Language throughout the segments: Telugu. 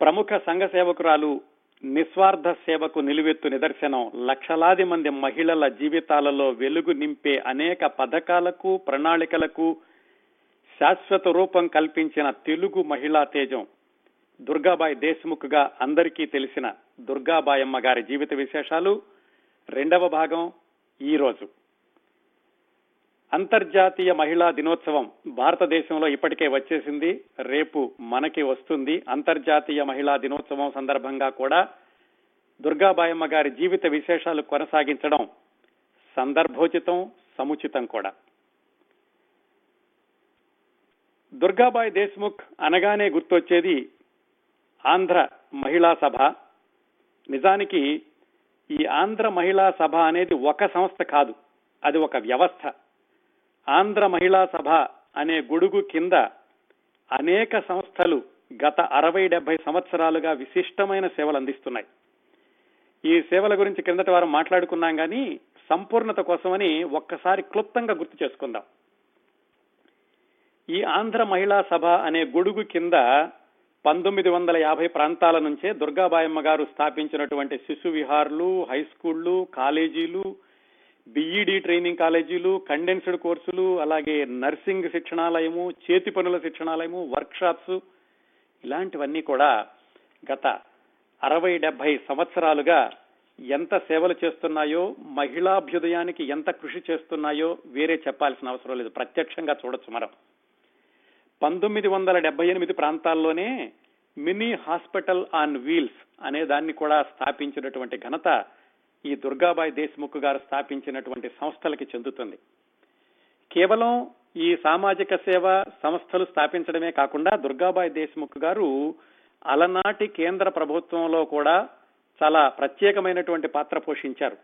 ప్రముఖ సంఘ సేవకురాలు నిస్వార్థ సేవకు నిలువెత్తు నిదర్శనం లక్షలాది మంది మహిళల జీవితాలలో వెలుగు నింపే అనేక పథకాలకు ప్రణాళికలకు శాశ్వత రూపం కల్పించిన తెలుగు మహిళా తేజం. దుర్గాబాయి దేశ్ముఖ్గా అందరికీ తెలిసిన దుర్గాబాయమ్మ గారి జీవిత విశేషాలు. రెండవ భాగం ఈ రోజు అంతర్జాతీయ మహిళా దినోత్సవం భారతదేశంలో ఇప్పటికే వచ్చేసింది. రేపు మనకి వస్తుంది. అంతర్జాతీయ మహిళా దినోత్సవం సందర్భంగా కూడా దుర్గాబాయమ్మ గారి జీవిత విశేషాలు కొనసాగించడం సందర్భోచితం సముచితం కూడా. దుర్గాబాయ్ దేశ్ముఖ్ అనగానే గుర్తొచ్చేది ఆంధ్ర మహిళా సభ. నిజానికి ఈ ఆంధ్ర మహిళా సభ అనేది ఒక సంస్థ కాదు. అది ఒక వ్యవస్థ. ఆంధ్ర మహిళా సభ అనే గొడుగు కింద అనేక సంస్థలు గత అరవై డెబ్బై సంవత్సరాలుగా విశిష్టమైన సేవలు అందిస్తున్నాయి. ఈ సేవల గురించి క్రిందటి వారం మాట్లాడుకున్నాం కానీ సంపూర్ణత కోసమని ఒక్కసారి క్లుప్తంగా గుర్తు చేసుకుందాం. ఈ ఆంధ్ర మహిళా సభ అనే గొడుగు కింద పంతొమ్మిది వందల యాభై ప్రాంతాల నుంచే దుర్గాబాయమ్మ గారు స్థాపించినటువంటి శిశు విహార్లు హై స్కూళ్ళు కాలేజీలు బిఈడి ట్రైనింగ్ కాలేజీలు కండెన్స్డ్ కోర్సులు అలాగే నర్సింగ్ శిక్షణాలయము చేతి పనుల శిక్షణాలయము వర్క్ షాప్స్ ఇలాంటివన్నీ కూడా గత అరవై డెబ్బై సంవత్సరాలుగా ఎంత సేవలు చేస్తున్నాయో మహిళాభ్యుదయానికి ఎంత కృషి చేస్తున్నాయో వేరే చెప్పాల్సిన అవసరం లేదు. ప్రత్యక్షంగా చూడొచ్చు మనం. పంతొమ్మిది వందల డెబ్బై ఎనిమిది ప్రాంతాల్లోనే మినీ హాస్పిటల్ ఆన్ వీల్స్ అనే దాన్ని కూడా స్థాపించినటువంటి ఘనత ఈ దుర్గాబాయి దేశ్ముఖ్ గారు స్థాపించినటువంటి సంస్థలకి చెందుతుంది. కేవలం ఈ సామాజిక సేవ సంస్థలు స్థాపించడమే కాకుండా దుర్గాబాయి దేశ్ముఖ్ గారు అలనాటి కేంద్ర ప్రభుత్వంలో కూడా చాలా ప్రత్యేకమైనటువంటి పాత్ర పోషించారు.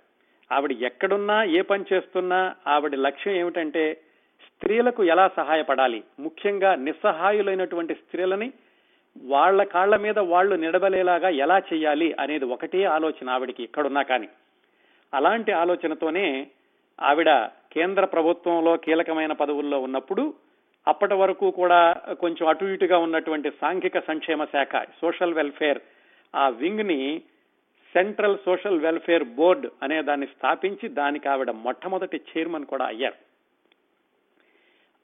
ఆవిడ ఎక్కడున్నా ఏ పని చేస్తున్నా ఆవిడ లక్ష్యం ఏమిటంటే స్త్రీలకు ఎలా సహాయపడాలి? ముఖ్యంగా నిస్సహాయులైనటువంటి స్త్రీలని వాళ్ళ కాళ్ళ మీద వాళ్ళు నిడబలేలాగా ఎలా చేయాలి అనేది ఒకటే ఆలోచన ఆవిడికి ఎక్కడున్నా కానీ. అలాంటి ఆలోచనతోనే ఆవిడ కేంద్ర ప్రభుత్వంలో కీలకమైన పదవుల్లో ఉన్నప్పుడు అప్పటి వరకు కూడా కొంచెం అటు ఇటుగా ఉన్నటువంటి సాంఘిక సంక్షేమ శాఖ సోషల్ వెల్ఫేర్ ఆ వింగ్ని సెంట్రల్ సోషల్ వెల్ఫేర్ బోర్డ్ అనే దాన్ని స్థాపించి దానికి ఆవిడ మొట్టమొదటి చైర్మన్ కూడా అయ్యారు.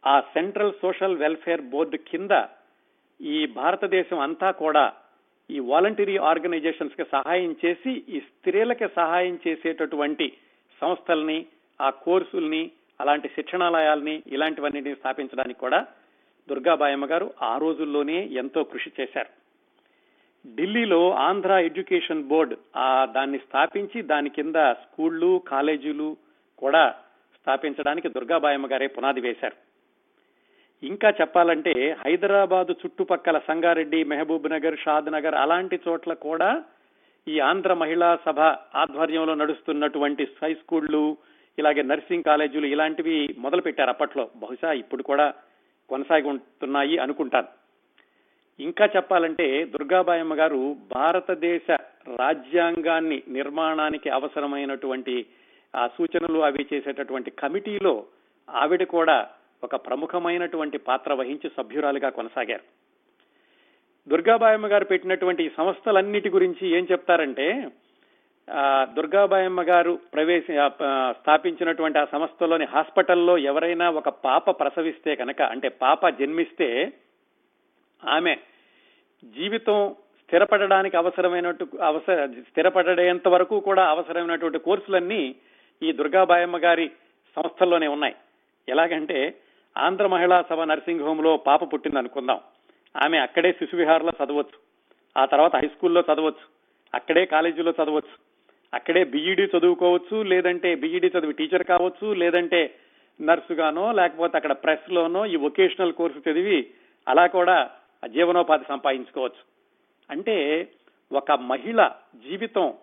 ఆ సెంట్రల్ సోషల్ వెల్ఫేర్ బోర్డు కింద ఈ భారతదేశం అంతా కూడా ఈ వాలంటరీ ఆర్గనైజేషన్స్కి సహాయం చేసి ఈ స్త్రీలకి సహాయం చేసేటటువంటి సంస్థల్ని ఆ కోర్సుల్ని అలాంటి శిక్షణాలయాల్ని ఇలాంటివన్నిటిని స్థాపించడానికి కూడా దుర్గాబాయమ్మ గారు ఆ రోజుల్లోనే ఎంతో కృషి చేశారు. ఢిల్లీలో ఆంధ్ర ఎడ్యుకేషన్ బోర్డ్ ఆ దాన్ని స్థాపించి దాని కింద స్కూళ్ళు కాలేజీలు కూడా స్థాపించడానికి దుర్గాబాయమ్మ గారే పునాది వేశారు. ఇంకా చెప్పాలంటే హైదరాబాదు చుట్టుపక్కల సంగారెడ్డి మహబూబ్ నగర్ షాద్ నగర్ అలాంటి చోట్ల కూడా ఈ ఆంధ్ర మహిళా సభ ఆధ్వర్యంలో నడుస్తున్నటువంటి హై స్కూళ్ళు ఇలాగే నర్సింగ్ కాలేజీలు ఇలాంటివి మొదలు పెట్టారు అప్పట్లో. బహుశా ఇప్పుడు కూడా కొనసాగుతున్నాయి అనుకుంటాను. ఇంకా చెప్పాలంటే దుర్గాబాయమ్మ గారు భారతదేశ రాజ్యాంగాన్ని నిర్మాణానికి అవసరమైనటువంటి ఆ సూచనలు అవి చేసేటటువంటి కమిటీలో ఆవిడ కూడా ఒక ప్రముఖమైనటువంటి పాత్ర వహించి సభ్యురాలుగా కొనసాగారు. దుర్గాబాయమ్మ గారు పెట్టినటువంటి ఈ సంస్థలన్నిటి గురించి ఏం చెప్తారంటే దుర్గాబాయమ్మ గారు ప్రవేశ స్థాపించినటువంటి ఆ సంస్థలోని హాస్పిటల్లో ఎవరైనా ఒక పాప ప్రసవిస్తే కనుక అంటే పాప జన్మిస్తే ఆమె జీవితం స్థిరపడడానికి అవసరమైనట్టు అవసర స్థిరపడేంత వరకు కూడా అవసరమైనటువంటి కోర్సులన్నీ ఈ దుర్గాబాయమ్మ గారి సంస్థల్లోనే ఉన్నాయి. ఎలాగంటే ఆంధ్ర మహిళా సభ నర్సింగ్ హోమ్లో పాప పుట్టింది అనుకుందాం ఆమె అక్కడే శిశు విహార్లో చదవచ్చు. ఆ తర్వాత హై స్కూల్లో చదవచ్చు. అక్కడే కాలేజీలో చదవచ్చు. అక్కడే బీఈడీ చదువుకోవచ్చు లేదంటే బీఈడీ చదివి టీచర్ కావచ్చు లేదంటే నర్సుగానో లేకపోతే అక్కడ ప్రెస్ లోనో ఈ వొకేషనల్ కోర్సు చదివి అలా కూడా జీవనోపాధి సంపాదించుకోవచ్చు. అంటే ఒక మహిళ జీవితం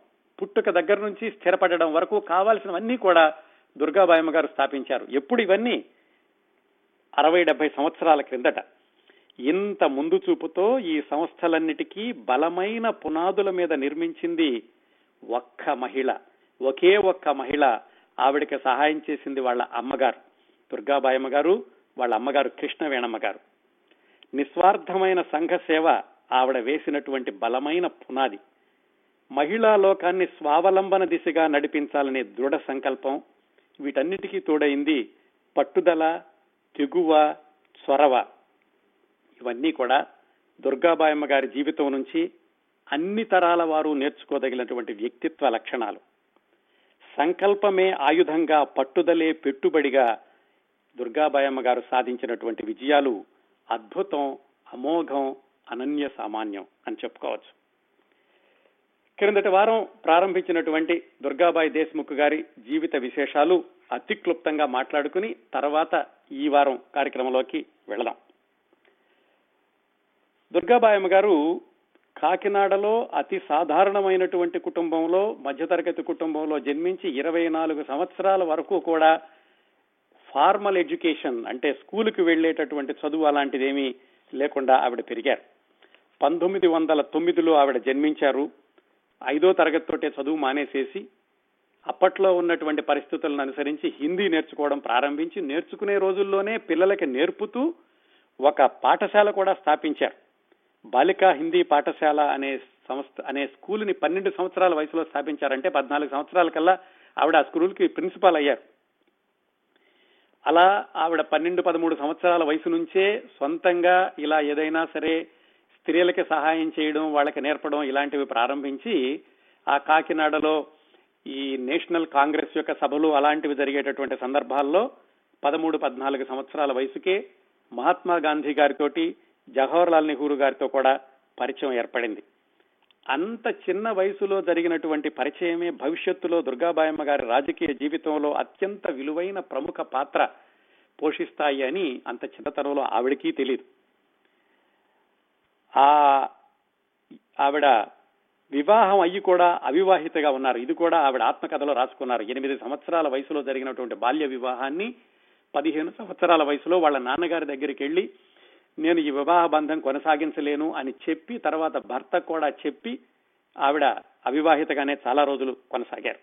పుట్టుక దగ్గర నుంచి స్థిరపడడం వరకు కావాల్సినవన్నీ కూడా దుర్గాబాయమ్మ గారు స్థాపించారు. ఎప్పుడు ఇవన్నీ అరవై డెబ్బై సంవత్సరాల క్రిందట. ఇంత ముందు చూపుతో ఈ సంస్థలన్నిటికీ బలమైన పునాదుల మీద నిర్మించింది ఒక్క మహిళ ఒకే ఒక్క మహిళ ఆవిడకి సహాయం చేసింది వాళ్ళ అమ్మగారు దుర్గాబాయమ్మ గారు వాళ్ళ అమ్మగారు కృష్ణవేణమ్మ గారు. నిస్వార్థమైన సంఘ సేవ ఆవిడ వేసినటువంటి బలమైన పునాది. మహిళా లోకాన్ని స్వావలంబన దిశగా నడిపించాలనే దృఢ సంకల్పం వీటన్నిటికీ తోడైంది పట్టుదల తెగువ చొరవ ఇవన్నీ కూడా దుర్గాబాయమ్మ గారి జీవితం నుంచి అన్ని తరాల వారు నేర్చుకోదగినటువంటి వ్యక్తిత్వ లక్షణాలు. సంకల్పమే ఆయుధంగా పట్టుదలే పెట్టుబడిగా దుర్గాబాయమ్మ గారు సాధించినటువంటి విజయాలు అద్భుతం అమోఘం అనన్య సామాన్యం అని చెప్పుకోవచ్చు. క్రిందటి వారం ప్రారంభించినటువంటి దుర్గాబాయి దేశ్ముఖ్ గారి జీవిత విశేషాలు అతి క్లుప్తంగా మాట్లాడుకుని తర్వాత ఈ వారం కార్యక్రమంలోకి వెళదాం. దుర్గాబాయమ్మ గారు కాకినాడలో అతి సాధారణమైనటువంటి కుటుంబంలో మధ్యతరగతి కుటుంబంలో జన్మించి ఇరవై నాలుగు సంవత్సరాల వరకు కూడా ఫార్మల్ ఎడ్యుకేషన్ అంటే స్కూలుకి వెళ్ళేటటువంటి చదువు అలాంటిదేమీ లేకుండా ఆవిడ పెరిగారు. పంతొమ్మిది వందల తొమ్మిదిలో ఆవిడ జన్మించారు. ఐదో తరగతితోటే చదువు మానేసేసి అప్పట్లో ఉన్నటువంటి పరిస్థితులను అనుసరించి హిందీ నేర్చుకోవడం ప్రారంభించి నేర్చుకునే రోజుల్లోనే పిల్లలకి నేర్పుతూ ఒక పాఠశాల కూడా స్థాపించారు. బాలికా హిందీ పాఠశాల అనే సంస్థ అనే స్కూల్ని పన్నెండు సంవత్సరాల వయసులో స్థాపించారంటే పద్నాలుగు సంవత్సరాల కల్లా ఆవిడ ఆ స్కూల్కి ప్రిన్సిపాల్ అయ్యారు. అలా ఆవిడ పన్నెండు పదమూడు సంవత్సరాల వయసు నుంచే సొంతంగా ఇలా ఏదైనా సరే స్త్రీలకి సహాయం చేయడం వాళ్ళకి నేర్పడం ఇలాంటివి ప్రారంభించి ఆ కాకినాడలో ఈ నేషనల్ కాంగ్రెస్ యొక్క సభలు అలాంటివి జరిగేటటువంటి సందర్భాల్లో పదమూడు పద్నాలుగు సంవత్సరాల వయసుకే మహాత్మా గాంధీ గారితోటి జవహర్లాల్ నెహ్రూ గారితో కూడా పరిచయం ఏర్పడింది. అంత చిన్న వయసులో జరిగినటువంటి పరిచయమే భవిష్యత్తులో దుర్గాబాయమ్మ గారి రాజకీయ జీవితంలో అత్యంత విలువైన ప్రముఖ పాత్ర పోషిస్తాయి అని అంత చిన్నతనంలో ఆవిడకి తెలియదు ఆ ఆవిడ వివాహం అయ్యి కూడా అవివాహితగా ఉన్నారు. ఇది కూడా ఆవిడ ఆత్మకథలో రాసుకున్నారు. ఎనిమిది సంవత్సరాల వయసులో జరిగినటువంటి బాల్య వివాహాన్ని పదిహేను సంవత్సరాల వయసులో వాళ్ళ నాన్నగారి దగ్గరికి వెళ్ళి నేను ఈ వివాహ బంధం కొనసాగించలేను అని చెప్పి తర్వాత భర్త కూడా చెప్పి ఆవిడ అవివాహితగానే చాలా రోజులు కొనసాగారు.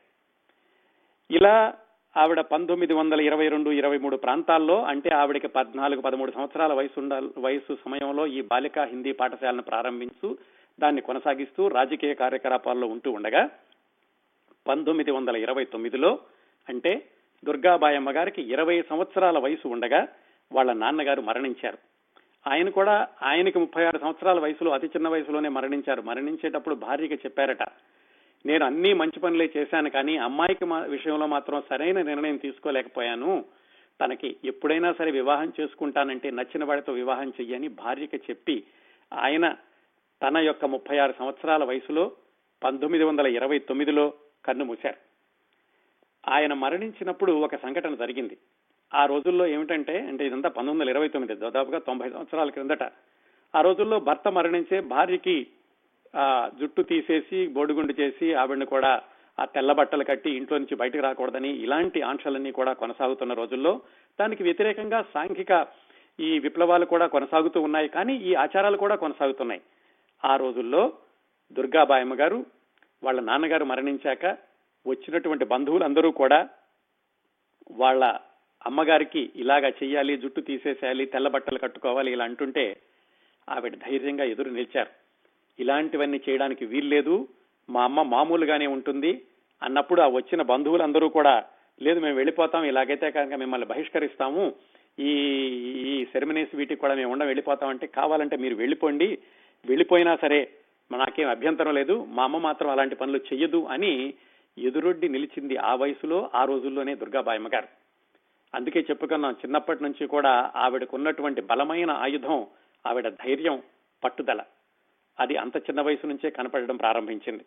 ఇలా ఆవిడ పంతొమ్మిది వందల ఇరవై రెండు ఇరవై మూడు ప్రాంతాల్లో అంటే ఆవిడకి పద్నాలుగు పదమూడు సంవత్సరాల వయసు వయసు సమయంలో ఈ బాలికా హిందీ పాఠశాలను ప్రారంభించు దాన్ని కొనసాగిస్తూ రాజకీయ కార్యకలాపాల్లో ఉంటూ ఉండగా పంతొమ్మిది వందల ఇరవై తొమ్మిదిలో అంటే దుర్గాబాయమ్మ గారికి ఇరవై సంవత్సరాల వయసు ఉండగా వాళ్ళ నాన్నగారు మరణించారు. ఆయన కూడా ఆయనకి ముప్పై ఆరు సంవత్సరాల వయసులో అతి చిన్న వయసులోనే మరణించారు. మరణించేటప్పుడు భార్యకి చెప్పారట నేను అన్ని మంచి పనులే చేశాను కానీ అమ్మాయికి విషయంలో మాత్రం సరైన నిర్ణయం తీసుకోలేకపోయాను. తనకి ఎప్పుడైనా సరే వివాహం చేసుకుంటానంటే నచ్చిన వాడితో వివాహం చెయ్యని భార్యకి చెప్పి ఆయన తన యొక్క ముప్పై ఆరు సంవత్సరాల వయసులో పంతొమ్మిది వందల ఇరవై తొమ్మిదిలో కన్ను మూశారు. ఆయన మరణించినప్పుడు ఒక సంఘటన జరిగింది. ఆ రోజుల్లో ఏమిటంటే అంటే ఇదంతా పంతొమ్మిది వందల ఇరవై తొమ్మిది దాదాపుగా తొంభై సంవత్సరాల క్రిందట. ఆ రోజుల్లో భర్త మరణించే భార్యకి జుట్టు తీసేసి బోడిగుండు చేసి ఆవిడని కూడా ఆ తెల్ల బట్టలు కట్టి ఇంట్లో నుంచి బయటకు రాకూడదని ఇలాంటి ఆంక్షలన్నీ కూడా కొనసాగుతున్న రోజుల్లో దానికి వ్యతిరేకంగా సాంఘిక ఈ విప్లవాలు కూడా కొనసాగుతూ ఉన్నాయి. కానీ ఈ ఆచారాలు కూడా కొనసాగుతున్నాయి. ఆ రోజుల్లో దుర్గాబాయమ్మ గారు వాళ్ళ నాన్నగారు మరణించాక వచ్చినటువంటి బంధువులందరూ కూడా వాళ్ళ అమ్మగారికి ఇలాగా చెయ్యాలి జుట్టు తీసేసేయాలి తెల్ల బట్టలు కట్టుకోవాలి ఇలా అంటుంటే ఆవిడ ధైర్యంగా ఎదురు నిలిచారు. ఇలాంటివన్నీ చేయడానికి వీల్లేదు మా అమ్మ మామూలుగానే ఉంటుంది అన్నప్పుడు ఆ వచ్చిన బంధువులందరూ కూడా లేదు మేము వెళ్ళిపోతాం ఇలాగైతే కనుక మిమ్మల్ని బహిష్కరిస్తాము ఈ ఈ సెరమనీస్ వీటికి కూడా మేము ఉండం వెళ్ళిపోతామంటే కావాలంటే మీరు వెళ్ళిపోండి వెళ్ళిపోయినా సరే నాకేం అభ్యంతరం లేదు. మా అమ్మ మాత్రం అలాంటి పనులు చెయ్యదు అని ఎదురొడ్డి నిలిచింది ఆ వయసులో ఆ రోజుల్లోనే దుర్గాబాయమ్మ గారు అందుకే చెప్పుకున్నాం చిన్నప్పటి నుంచి కూడా ఆవిడకు ఉన్నటువంటి బలమైన ఆయుధం ఆవిడ ధైర్యం పట్టుదల. అది అంత చిన్న వయసు నుంచే కనపడడం ప్రారంభించింది.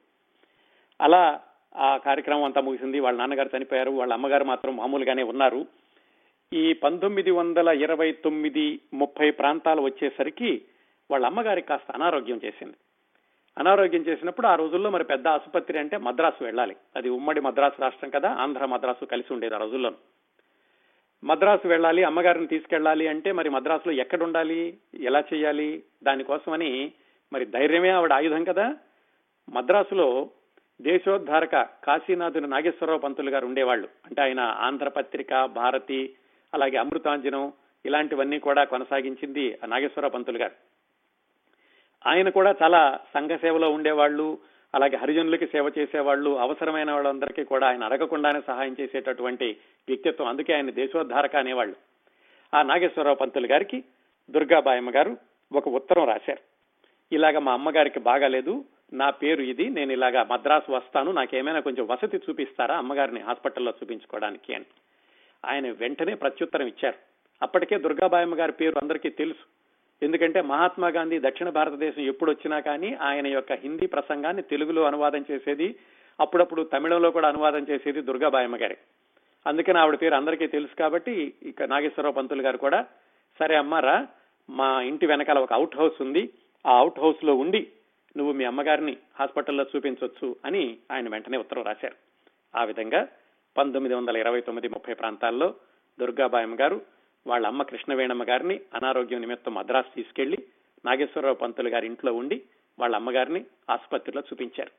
అలా ఆ కార్యక్రమం అంతా ముగిసింది. వాళ్ళ నాన్నగారు చనిపోయారు. వాళ్ళ అమ్మగారు మాత్రం మామూలుగానే ఉన్నారు. ఈ పంతొమ్మిది వందల ఇరవై తొమ్మిది ముప్పై ప్రాంతాలు వచ్చేసరికి వాళ్ళ అమ్మగారికి కాస్త అనారోగ్యం చేసింది. అనారోగ్యం చేసినప్పుడు ఆ రోజుల్లో మరి పెద్ద ఆసుపత్రి అంటే మద్రాసు వెళ్ళాలి. అది ఉమ్మడి మద్రాసు రాష్ట్రం కదా ఆంధ్ర మద్రాసు కలిసి ఉండేది ఆ రోజుల్లో మద్రాసు వెళ్ళాలి అమ్మగారిని తీసుకెళ్ళాలి అంటే మరి మద్రాసులో ఎక్కడ ఉండాలి ఎలా చేయాలి దానికోసమని మరి ధైర్యమే ఆవిడ ఆయుధం కదా. మద్రాసులో దేశోద్ధారక కాశీనాథుని నాగేశ్వరరావు పంతులు గారు ఉండేవాళ్ళు. అంటే ఆయన ఆంధ్రపత్రిక భారతి అలాగే అమృతాంజనం ఇలాంటివన్నీ కూడా కొనసాగించింది ఆ నాగేశ్వరరావు పంతులు గారు. ఆయన కూడా చాలా సంఘ సేవలో ఉండేవాళ్ళు అలాగే హరిజనులకి సేవ చేసేవాళ్ళు అవసరమైన వాళ్ళందరికీ కూడా ఆయన అడగకుండానే సహాయం చేసేటటువంటి వ్యక్తిత్వం. అందుకే ఆయన దేశోద్ధారక అనేవాళ్ళు. ఆ నాగేశ్వరరావు పంతులు గారికి దుర్గాబాయమ్మ గారు ఒక ఉత్తరం రాశారు. ఇలాగ మా అమ్మగారికి బాగాలేదు నా పేరు ఇది నేను ఇలాగా మద్రాసు వస్తాను నాకేమైనా కొంచెం వసతి చూపిస్తారా అమ్మగారిని హాస్పిటల్లో చూపించుకోవడానికి అని. ఆయన వెంటనే ప్రత్యుత్తరం ఇచ్చారు. అప్పటికే దుర్గాబాయమ్మ గారి పేరు అందరికీ తెలుసు. ఎందుకంటే మహాత్మా గాంధీ దక్షిణ భారతదేశం ఎప్పుడు వచ్చినా కానీ ఆయన యొక్క హిందీ ప్రసంగాన్ని తెలుగులో అనువాదం చేసేది అప్పుడప్పుడు తమిళంలో కూడా అనువాదం చేసేది దుర్గాబాయమ్మ గారి. అందుకని ఆవిడ పేరు అందరికీ తెలుసు కాబట్టి ఇక నాగేశ్వరరావు పంతులు గారు కూడా సరే అమ్మారా మా ఇంటి వెనకాల ఒక అవుట్ హౌస్ ఉంది ఆ అవుట్ హౌస్లో ఉండి నువ్వు మీ అమ్మగారిని హాస్పిటల్లో చూపించవచ్చు అని ఆయన వెంటనే ఉత్తరం రాశారు. ఆ విధంగా పంతొమ్మిది వందల ఇరవై తొమ్మిది ముప్పై ప్రాంతాల్లో దుర్గాబాయమ్మ గారు వాళ్ళ అమ్మ కృష్ణవేణమ్మ గారిని అనారోగ్యం నిమిత్తం మద్రాసు తీసుకెళ్ళి నాగేశ్వరరావు పంతులు గారి ఇంట్లో ఉండి వాళ్ళ అమ్మగారిని ఆసుపత్రిలో చూపించారు.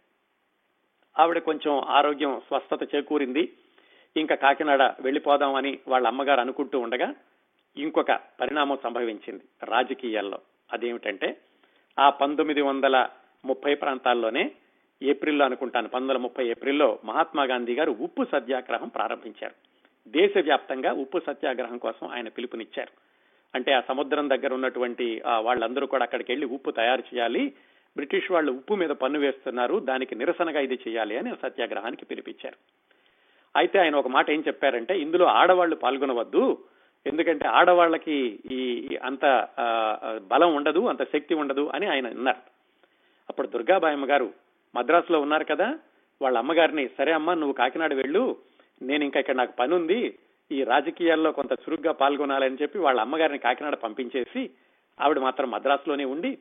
ఆవిడ కొంచెం ఆరోగ్యం స్వస్థత చేకూరింది. ఇంకా కాకినాడ వెళ్ళిపోదామని వాళ్ళ అమ్మగారు అనుకుంటూ ఉండగా ఇంకొక పరిణామం సంభవించింది రాజకీయాల్లో. అదేమిటంటే ఆ పంతొమ్మిది వందల ముప్పై ప్రాంతాల్లోనే ఏప్రిల్లో అనుకుంటాను పంతొమ్మిది వందల ముప్పై ఏప్రిల్లో మహాత్మా గాంధీ గారు ఉప్పు సత్యాగ్రహం ప్రారంభించారు. దేశవ్యాప్తంగా ఉప్పు సత్యాగ్రహం కోసం ఆయన పిలుపునిచ్చారు. అంటే ఆ సముద్రం దగ్గర ఉన్నటువంటి వాళ్ళందరూ కూడా అక్కడికి వెళ్ళి ఉప్పు తయారు చేయాలి. బ్రిటిష్ వాళ్ళు ఉప్పు మీద పన్ను వేస్తున్నారు. దానికి నిరసనగా ఇది చేయాలి అని సత్యాగ్రహానికి పిలిపించారు. అయితే ఆయన ఒక మాట ఏం చెప్పారంటే ఇందులో ఆడవాళ్ళు పాల్గొనవద్దు. ఎందుకంటే ఆడవాళ్ళకి ఈ అంత బలం ఉండదు అంత శక్తి ఉండదు అని ఆయన అన్నారు. అప్పుడు దుర్గాబాయమ్మ గారు మద్రాసులో ఉన్నారు కదా వాళ్ళ అమ్మగారిని సరే అమ్మ నువ్వు కాకినాడ వెళ్ళు. నేను ఇంకా ఇక్కడ నాకు పని ఉంది ఈ రాజకీయాల్లో కొంత చురుగ్గా పాల్గొనాలని చెప్పి వాళ్ళ అమ్మగారిని కాకినాడ పంపించేసి ఆవిడ మాత్రం మద్రాసులోనే ఉండి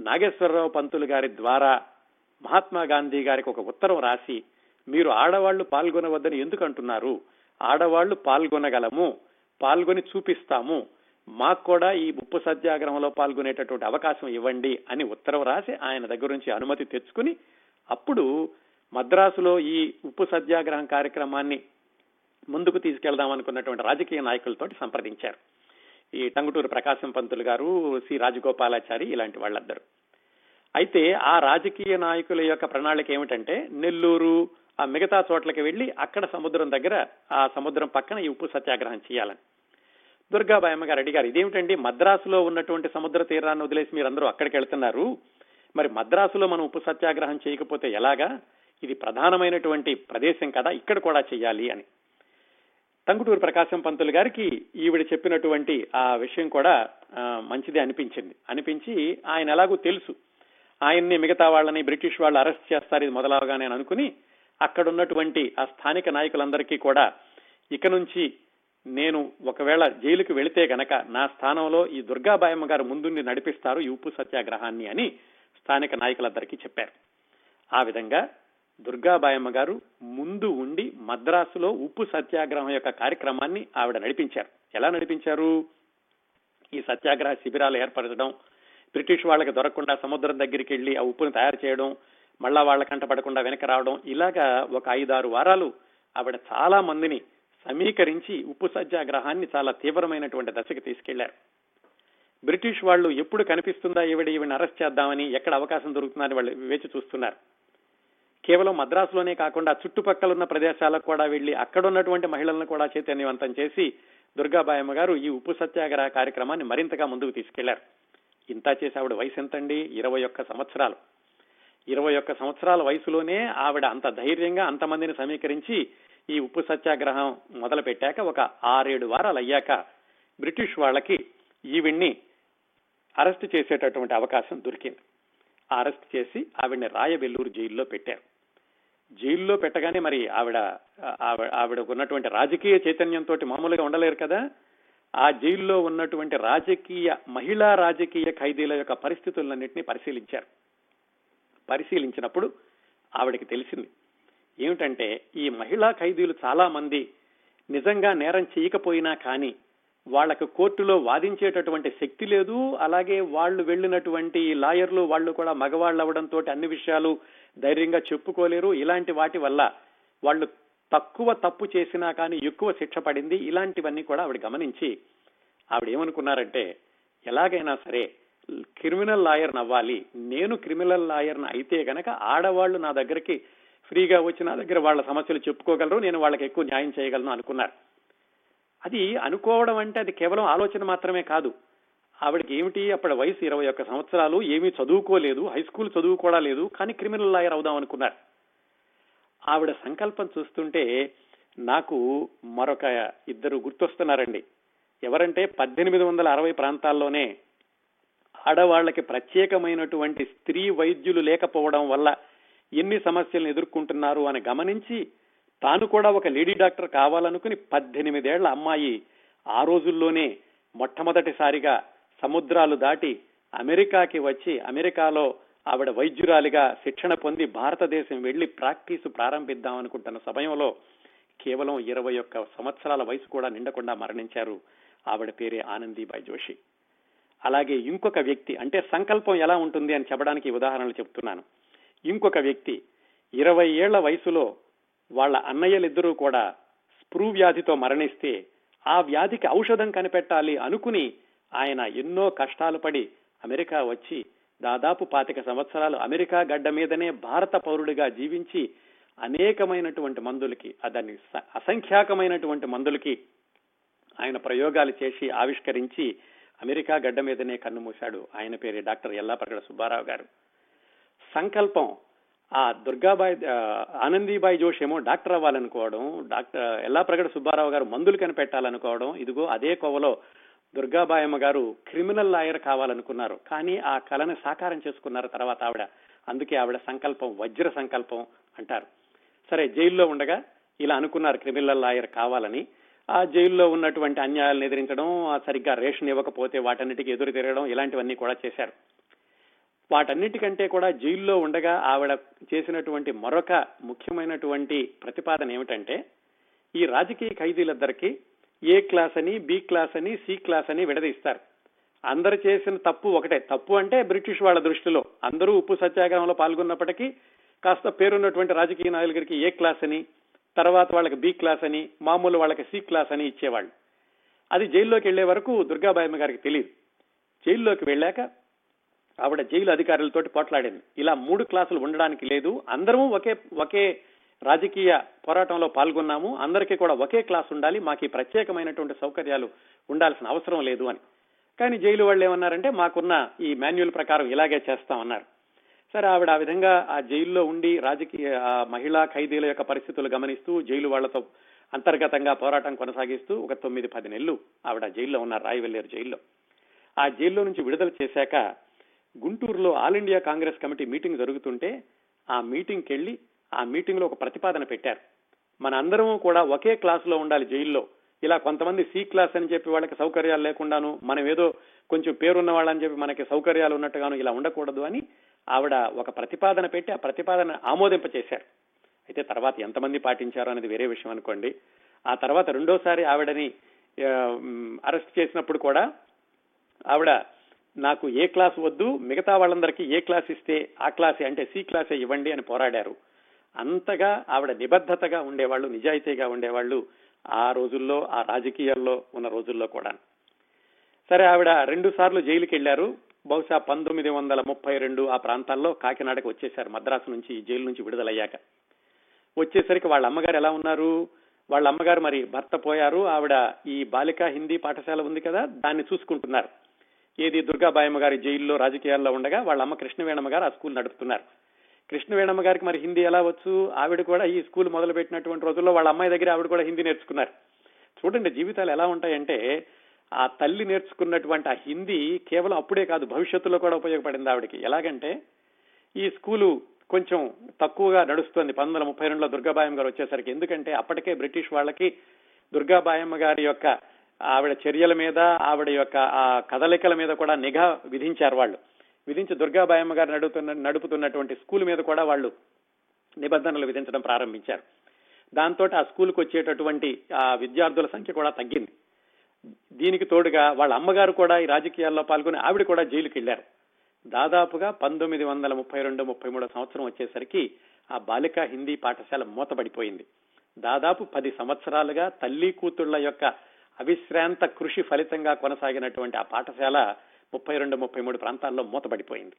నాగేశ్వరరావు పంతులు గారి ద్వారా మహాత్మా గాంధీ గారికి ఒక ఉత్తరం రాసి మీరు ఆడవాళ్ళు పాల్గొనవద్దని ఎందుకు అంటున్నారు? ఆడవాళ్ళు పాల్గొనగలము పాల్గొని చూపిస్తాము. మాకు కూడా ఈ ఉప్పు సత్యాగ్రహంలో పాల్గొనేటటువంటి అవకాశం ఇవ్వండి అని ఉత్తరం రాసి ఆయన దగ్గర నుంచి అనుమతి తెచ్చుకుని అప్పుడు మద్రాసులో ఈ ఉప్పు సత్యాగ్రహం కార్యక్రమాన్ని ముందుకు తీసుకెళ్దాం అనుకున్నటువంటి రాజకీయ నాయకులతో సంప్రదించారు. ఈ టంగుటూరు ప్రకాశం పంతులు గారు సి. రాజగోపాలాచారి ఇలాంటి వాళ్ళందరూ. అయితే ఆ రాజకీయ నాయకుల యొక్క ప్రణాళిక ఏమిటంటే నెల్లూరు ఆ మిగతా చోట్లకి వెళ్ళి అక్కడ సముద్రం దగ్గర ఆ సముద్రం పక్కన ఈ ఉప్పు సత్యాగ్రహం చేయాలని. దుర్గాబాయమ్మ గారు అడిగారు ఇదేమిటండి మద్రాసులో ఉన్నటువంటి సముద్ర తీరాన్ని వదిలేసి మీరందరూ అక్కడికి వెళ్తున్నారు? మరి మద్రాసులో మనం ఉప్పు సత్యాగ్రహం చేయకపోతే ఎలాగా? ఇది ప్రధానమైనటువంటి ప్రదేశం కదా ఇక్కడ కూడా చేయాలి అని. టంగుటూరు ప్రకాశం పంతులు గారికి ఈవిడ చెప్పినటువంటి ఆ విషయం కూడా మంచిది అనిపించింది. అనిపించి ఆయన ఎలాగూ తెలుసు. ఆయన్ని మిగతా వాళ్ళని బ్రిటిష్ వాళ్ళు అరెస్ట్ చేస్తారు ఇది మొదలవగానే అనుకుని అక్కడ ఉన్నటువంటి ఆ స్థానిక నాయకులందరికీ కూడా ఇక నుంచి నేను ఒకవేళ జైలుకు వెళితే గనక నా స్థానంలో ఈ దుర్గాబాయమ్మ గారు ముందుండి నడిపిస్తారు ఈ ఉప్పు సత్యాగ్రహాన్ని అని స్థానిక నాయకులందరికీ చెప్పారు. ఆ విధంగా దుర్గాబాయమ్మ గారు ముందు ఉండి మద్రాసులో ఉప్పు సత్యాగ్రహం యొక్క కార్యక్రమాన్ని ఆవిడ నడిపించారు. ఎలా నడిపించారు? ఈ సత్యాగ్రహ శిబిరాలు ఏర్పరచడం బ్రిటిష్ వాళ్ళకి దొరకకుండా సముద్రం దగ్గరికి వెళ్ళి ఆ ఉప్పును తయారు చేయడం మళ్ళా వాళ్ళ కంట పడకుండా వెనక రావడం ఇలాగా ఒక ఐదారు వారాలు ఆవిడ చాలా మందిని సమీకరించి ఉప్పు సత్యాగ్రహాన్ని చాలా తీవ్రమైనటువంటి దశకు తీసుకెళ్ళారు. బ్రిటిష్ వాళ్ళు ఎప్పుడు కనిపిస్తుందా ఈవిడ ఈవిని అరెస్ట్ చేద్దామని ఎక్కడ అవకాశం దొరుకుతుందని వాళ్ళు వేచి చూస్తున్నారు. కేవలం మద్రాసులోనే కాకుండా చుట్టుపక్కల ఉన్న ప్రదేశాలకు కూడా వెళ్ళి అక్కడ ఉన్నటువంటి మహిళలను కూడా చైతన్యవంతం చేసి దుర్గాబాయమ్మ గారు ఈ ఉప్పు సత్యాగ్రహ కార్యక్రమాన్ని మరింతగా ముందుకు తీసుకెళ్ళారు. ఇంత చేసి ఆవిడ వయసు ఎంతండి? ఇరవై ఒక్క సంవత్సరాలు. ఇరవై ఒక్క సంవత్సరాల వయసులోనే ఆవిడ అంత ధైర్యంగా అంతమందిని సమీకరించి ఈ ఉప్పు సత్యాగ్రహం మొదలు పెట్టాక ఒక ఆరేడు వారాలు అయ్యాక బ్రిటిష్ వాళ్ళకి ఈవిడ్ని అరెస్ట్ చేసేటటువంటి అవకాశం దొరికింది. అరెస్ట్ చేసి ఆవిడ్ని రాయవెల్లూరు జైల్లో పెట్టారు. జైల్లో పెట్టగానే మరి ఆవిడ ఆవిడకు ఉన్నటువంటి రాజకీయ చైతన్యంతో మామూలుగా ఉండలేరు కదా? ఆ జైల్లో ఉన్నటువంటి రాజకీయ మహిళా రాజకీయ ఖైదీల యొక్క పరిస్థితులన్నింటినీ పరిశీలించారు. పరిశీలించినప్పుడు ఆవిడకి తెలిసింది ఏమిటంటే ఈ మహిళా ఖైదీలు చాలా మంది నిజంగా నేరం చేయకపోయినా కానీ వాళ్ళకు కోర్టులో వాదించేటటువంటి శక్తి లేదు అలాగే వాళ్ళు వెళ్ళినటువంటి లాయర్లు వాళ్ళు కూడా మగవాళ్ళు అవడంతో అన్ని విషయాలు ధైర్యంగా చెప్పుకోలేరు. ఇలాంటి వాటి వల్ల వాళ్ళు తక్కువ తప్పు చేసినా కానీ ఎక్కువ శిక్ష పడింది. ఇలాంటివన్నీ కూడా ఆవిడ గమనించి ఆవిడ ఏమనుకున్నారంటే ఎలాగైనా సరే క్రిమినల్ లాయర్ అవ్వాలి నేను క్రిమినల్ లాయర్ అయితే గనక ఆడవాళ్ళు నా దగ్గరికి ఫ్రీగా వచ్చి నా దగ్గర వాళ్ళ సమస్యలు చెప్పుకోగలరు. నేను వాళ్ళకి ఎక్కువ న్యాయం చేయగలను అనుకున్నారు. అది అనుకోవడం అంటే అది కేవలం ఆలోచన మాత్రమే కాదు. ఆవిడకి ఏమిటి? అప్పటి వయసు ఇరవై ఒక్క సంవత్సరాలు ఏమీ చదువుకోలేదు హై స్కూల్ చదువు కూడా లేదు కానీ క్రిమినల్ లాయర్ అవుదాం అనుకున్నారు. ఆవిడ సంకల్పం చూస్తుంటే నాకు మరొక ఇద్దరు గుర్తొస్తున్నారండి. ఎవరంటే పద్దెనిమిది వందల అరవై ప్రాంతాల్లోనే ఆడవాళ్ళకి ప్రత్యేకమైనటువంటి స్త్రీ వైద్యులు లేకపోవడం వల్ల ఎన్ని సమస్యలను ఎదుర్కొంటున్నారు అని గమనించి తాను కూడా ఒక లేడీ డాక్టర్ కావాలనుకుని పద్దెనిమిదేళ్ళ అమ్మాయి ఆ రోజుల్లోనే మొట్టమొదటిసారిగా సముద్రాలు దాటి అమెరికాకి వచ్చి అమెరికాలో ఆవిడ వైద్యురాలిగా శిక్షణ పొంది భారతదేశం వెళ్ళి ప్రాక్టీసు ప్రారంభిద్దాం అనుకుంటున్న సమయంలో కేవలం ఇరవై ఒక్క సంవత్సరాల వయసు కూడా నిండకుండా మరణించారు. ఆవిడ పేరే ఆనందీబాయి జోషి. అలాగే ఇంకొక వ్యక్తి అంటే సంకల్పం ఎలా ఉంటుంది అని చెప్పడానికి ఉదాహరణలు చెప్తున్నాను. ఇంకొక వ్యక్తి ఇరవై ఏళ్ళ వయసులో వాళ్ళ అన్నయ్యలిద్దరూ కూడా స్ప్రూ వ్యాధితో మరణిస్తే ఆ వ్యాధికి ఔషధం కనిపెట్టాలి అనుకుని ఆయన ఎన్నో కష్టాలు పడి అమెరికా వచ్చి దాదాపు పాతిక సంవత్సరాలు అమెరికా గడ్డ మీదనే భారత పౌరుడిగా జీవించి అనేకమైనటువంటి మందులకి దాన్ని అసంఖ్యాకమైనటువంటి మందులకి ఆయన ప్రయోగాలు చేసి ఆవిష్కరించి అమెరికా గడ్డ మీదనే కన్నుమూశాడు ఆయన పేరే డాక్టర్ ఎల్లాప్రగడ సుబ్బారావు గారు. సంకల్పం ఆ దుర్గాబాయి ఆనందీబాయి జోష్ ఏమో డాక్టర్ అవ్వాలనుకోవడం డాక్టర్ ఎల్లాప్రగడ సుబ్బారావు గారు మందులు కనిపెట్టాలనుకోవడం ఇదిగో అదే కోవలో దుర్గాబాయమ్మ గారు క్రిమినల్ లాయర్ కావాలనుకున్నారు. కానీ ఆ కళను సాకారం చేసుకున్నారు తర్వాత ఆవిడ. అందుకే ఆవిడ సంకల్పం వజ్ర సంకల్పం అంటారు. సరే జైల్లో ఉండగా ఇలా అనుకున్నారు క్రిమినల్ లాయర్ కావాలని. ఆ జైల్లో ఉన్నటువంటి అన్యాయాలను ఎదిరించడం సరిగ్గా రేషన్ ఇవ్వకపోతే వాటన్నిటికీ ఎదురు తిరగడం ఇలాంటివన్నీ కూడా చేశారు. వాటన్నిటికంటే కూడా జైల్లో ఉండగా ఆవిడ చేసినటువంటి మరొక ముఖ్యమైనటువంటి ప్రతిపాదన ఏమిటంటే ఈ రాజకీయ ఖైదీలిద్దరికీ ఏ క్లాస్ అని బి క్లాస్ అని సి క్లాస్ అని విడదీస్తారు. అందరు చేసిన తప్పు ఒకటే. తప్పు అంటే బ్రిటిష్ వాళ్ళ దృష్టిలో. అందరూ ఉప్పు సత్యాగ్రహంలో పాల్గొన్నప్పటికీ కాస్త పేరున్నటువంటి రాజకీయ నాయకులకి ఏ క్లాస్ అని తర్వాత వాళ్ళకి బి క్లాస్ అని మామూలు వాళ్ళకి సి క్లాస్ అని ఇచ్చేవాళ్ళు. అది జైల్లోకి వెళ్ళే వరకు దుర్గాబాయమ్మ గారికి తెలియదు జైల్లోకి వెళ్ళాక ఆవిడ జైలు అధికారులతోటి పోట్లాడింది. ఇలా మూడు క్లాసులు ఉండడానికి లేదు. అందరము ఒకే ఒకే రాజకీయ పోరాటంలో పాల్గొన్నాము. అందరికీ కూడా ఒకే క్లాస్ ఉండాలి. మాకు ఈ ప్రత్యేకమైనటువంటి సౌకర్యాలు ఉండాల్సిన అవసరం లేదు అని. కానీ జైలు వాళ్ళు ఏమన్నారంటే మాకున్న ఈ మాన్యువల్ ప్రకారం ఇలాగే చేస్తామన్నారు. సరే ఆవిడ ఆ విధంగా ఆ జైల్లో ఉండి రాజకీయ మహిళా ఖైదీల యొక్క పరిస్థితులు గమనిస్తూ జైలు వాళ్ళతో అంతర్గతంగా పోరాటం కొనసాగిస్తూ ఒక తొమ్మిది పది నెలలు ఆవిడ జైల్లో ఉన్నారు రాయవెల్లేరు జైల్లో. ఆ జైల్లో నుంచి విడుదల చేశాక గుంటూరులో all India Congress committee meeting జరుగుతుంటే ఆ మీటింగ్కి వెళ్ళి ఆ మీటింగ్లో ఒక ప్రతిపాదన పెట్టారు. మన అందరం కూడా ఒకే క్లాస్లో ఉండాలి జైల్లో. ఇలా కొంతమంది సి క్లాస్ అని చెప్పి వాళ్ళకి సౌకర్యాలు లేకుండాను మనం ఏదో కొంచెం పేరున్న వాళ్ళని చెప్పి మనకి సౌకర్యాలు ఉన్నట్టుగాను ఇలా ఉండకూడదు అని ఆవిడ ఒక ప్రతిపాదన పెట్టి ఆ ప్రతిపాదన ఆమోదింప చేశారు అయితే తర్వాత ఎంతమంది పాటించారో అనేది వేరే విషయం అనుకోండి. ఆ తర్వాత రెండోసారి ఆవిడని అరెస్ట్ చేసినప్పుడు కూడా ఆవిడ నాకు ఏ క్లాస్ వద్దు మిగతా వాళ్ళందరికీ ఏ క్లాస్ ఇస్తే ఆ క్లాసే అంటే సి క్లాసే ఇవ్వండి అని పోరాడారు. అంతగా ఆవిడ నిబద్ధతగా ఉండేవాళ్ళు నిజాయితీగా ఉండేవాళ్ళు ఆ రోజుల్లో ఆ రాజకీయాల్లో ఉన్న రోజుల్లో కూడా. సరే ఆవిడ రెండు సార్లు జైలుకి వెళ్ళారు బహుశా పంతొమ్మిది వందల ముప్పై రెండు ఆ ప్రాంతాల్లో కాకినాడకు వచ్చేశారు మద్రాసు నుంచి జైలు నుంచి విడుదలయ్యాక. వచ్చేసరికి వాళ్ళ అమ్మగారు ఎలా ఉన్నారు? వాళ్ళ అమ్మగారు మరి భర్త పోయారు. ఆవిడ ఈ బాలికా హిందీ పాఠశాల ఉంది కదా దాన్ని చూసుకుంటున్నారు. ఏది దుర్గాబాయమ్మ గారి జైల్లో రాజకీయాల్లో ఉండగా వాళ్ళ అమ్మ కృష్ణవేణమ్మ గారు ఆ స్కూల్ నడుపుతున్నారు. కృష్ణవేణమ్మ గారికి మరి హిందీ ఎలా వచ్చు? ఆవిడ కూడా ఈ స్కూల్ మొదలు పెట్టినటువంటి రోజుల్లో వాళ్ళ అమ్మాయి దగ్గర ఆవిడ కూడా హిందీ నేర్చుకున్నారు. చూడండి జీవితాలు ఎలా ఉంటాయంటే ఆ తల్లి నేర్చుకున్నటువంటి ఆ హిందీ కేవలం అప్పుడే కాదు భవిష్యత్తులో కూడా ఉపయోగపడింది ఆవిడకి. ఎలాగంటే ఈ స్కూలు కొంచెం తక్కువగా నడుస్తుంది. పంతొమ్మిది వందల ముప్పై రెండులో దుర్గాబాయమ్మ గారు వచ్చేసరికి. ఎందుకంటే అప్పటికే బ్రిటిష్ వాళ్ళకి దుర్గాబాయమ్మ గారి యొక్క ఆవిడ చర్యల మీద ఆవిడ యొక్క ఆ కదలికల మీద కూడా నిఘా విధించారు వాళ్ళు. విధించి దుర్గాబాయమ్మ గారు నడుపుతున్న నడుపుతున్నటువంటి స్కూల్ మీద కూడా వాళ్ళు నిబంధనలు విధించడం ప్రారంభించారు. దాంతో ఆ స్కూల్కి వచ్చేటటువంటి ఆ విద్యార్థుల సంఖ్య కూడా తగ్గింది. దీనికి తోడుగా వాళ్ళ అమ్మగారు కూడా ఈ రాజకీయాల్లో పాల్గొని ఆవిడ కూడా జైలుకి వెళ్ళారు దాదాపుగా పంతొమ్మిది వందల ముప్పై రెండు ముప్పై మూడో సంవత్సరం వచ్చేసరికి ఆ బాలిక హిందీ పాఠశాల మూతపడిపోయింది దాదాపు పది సంవత్సరాలుగా తల్లి కూతుళ్ళ యొక్క అవిశ్రాంత కృషి ఫలితంగా కొనసాగినటువంటి ఆ పాఠశాల ముప్పై రెండు ముప్పై మూడు ప్రాంతాల్లో మూతపడిపోయింది.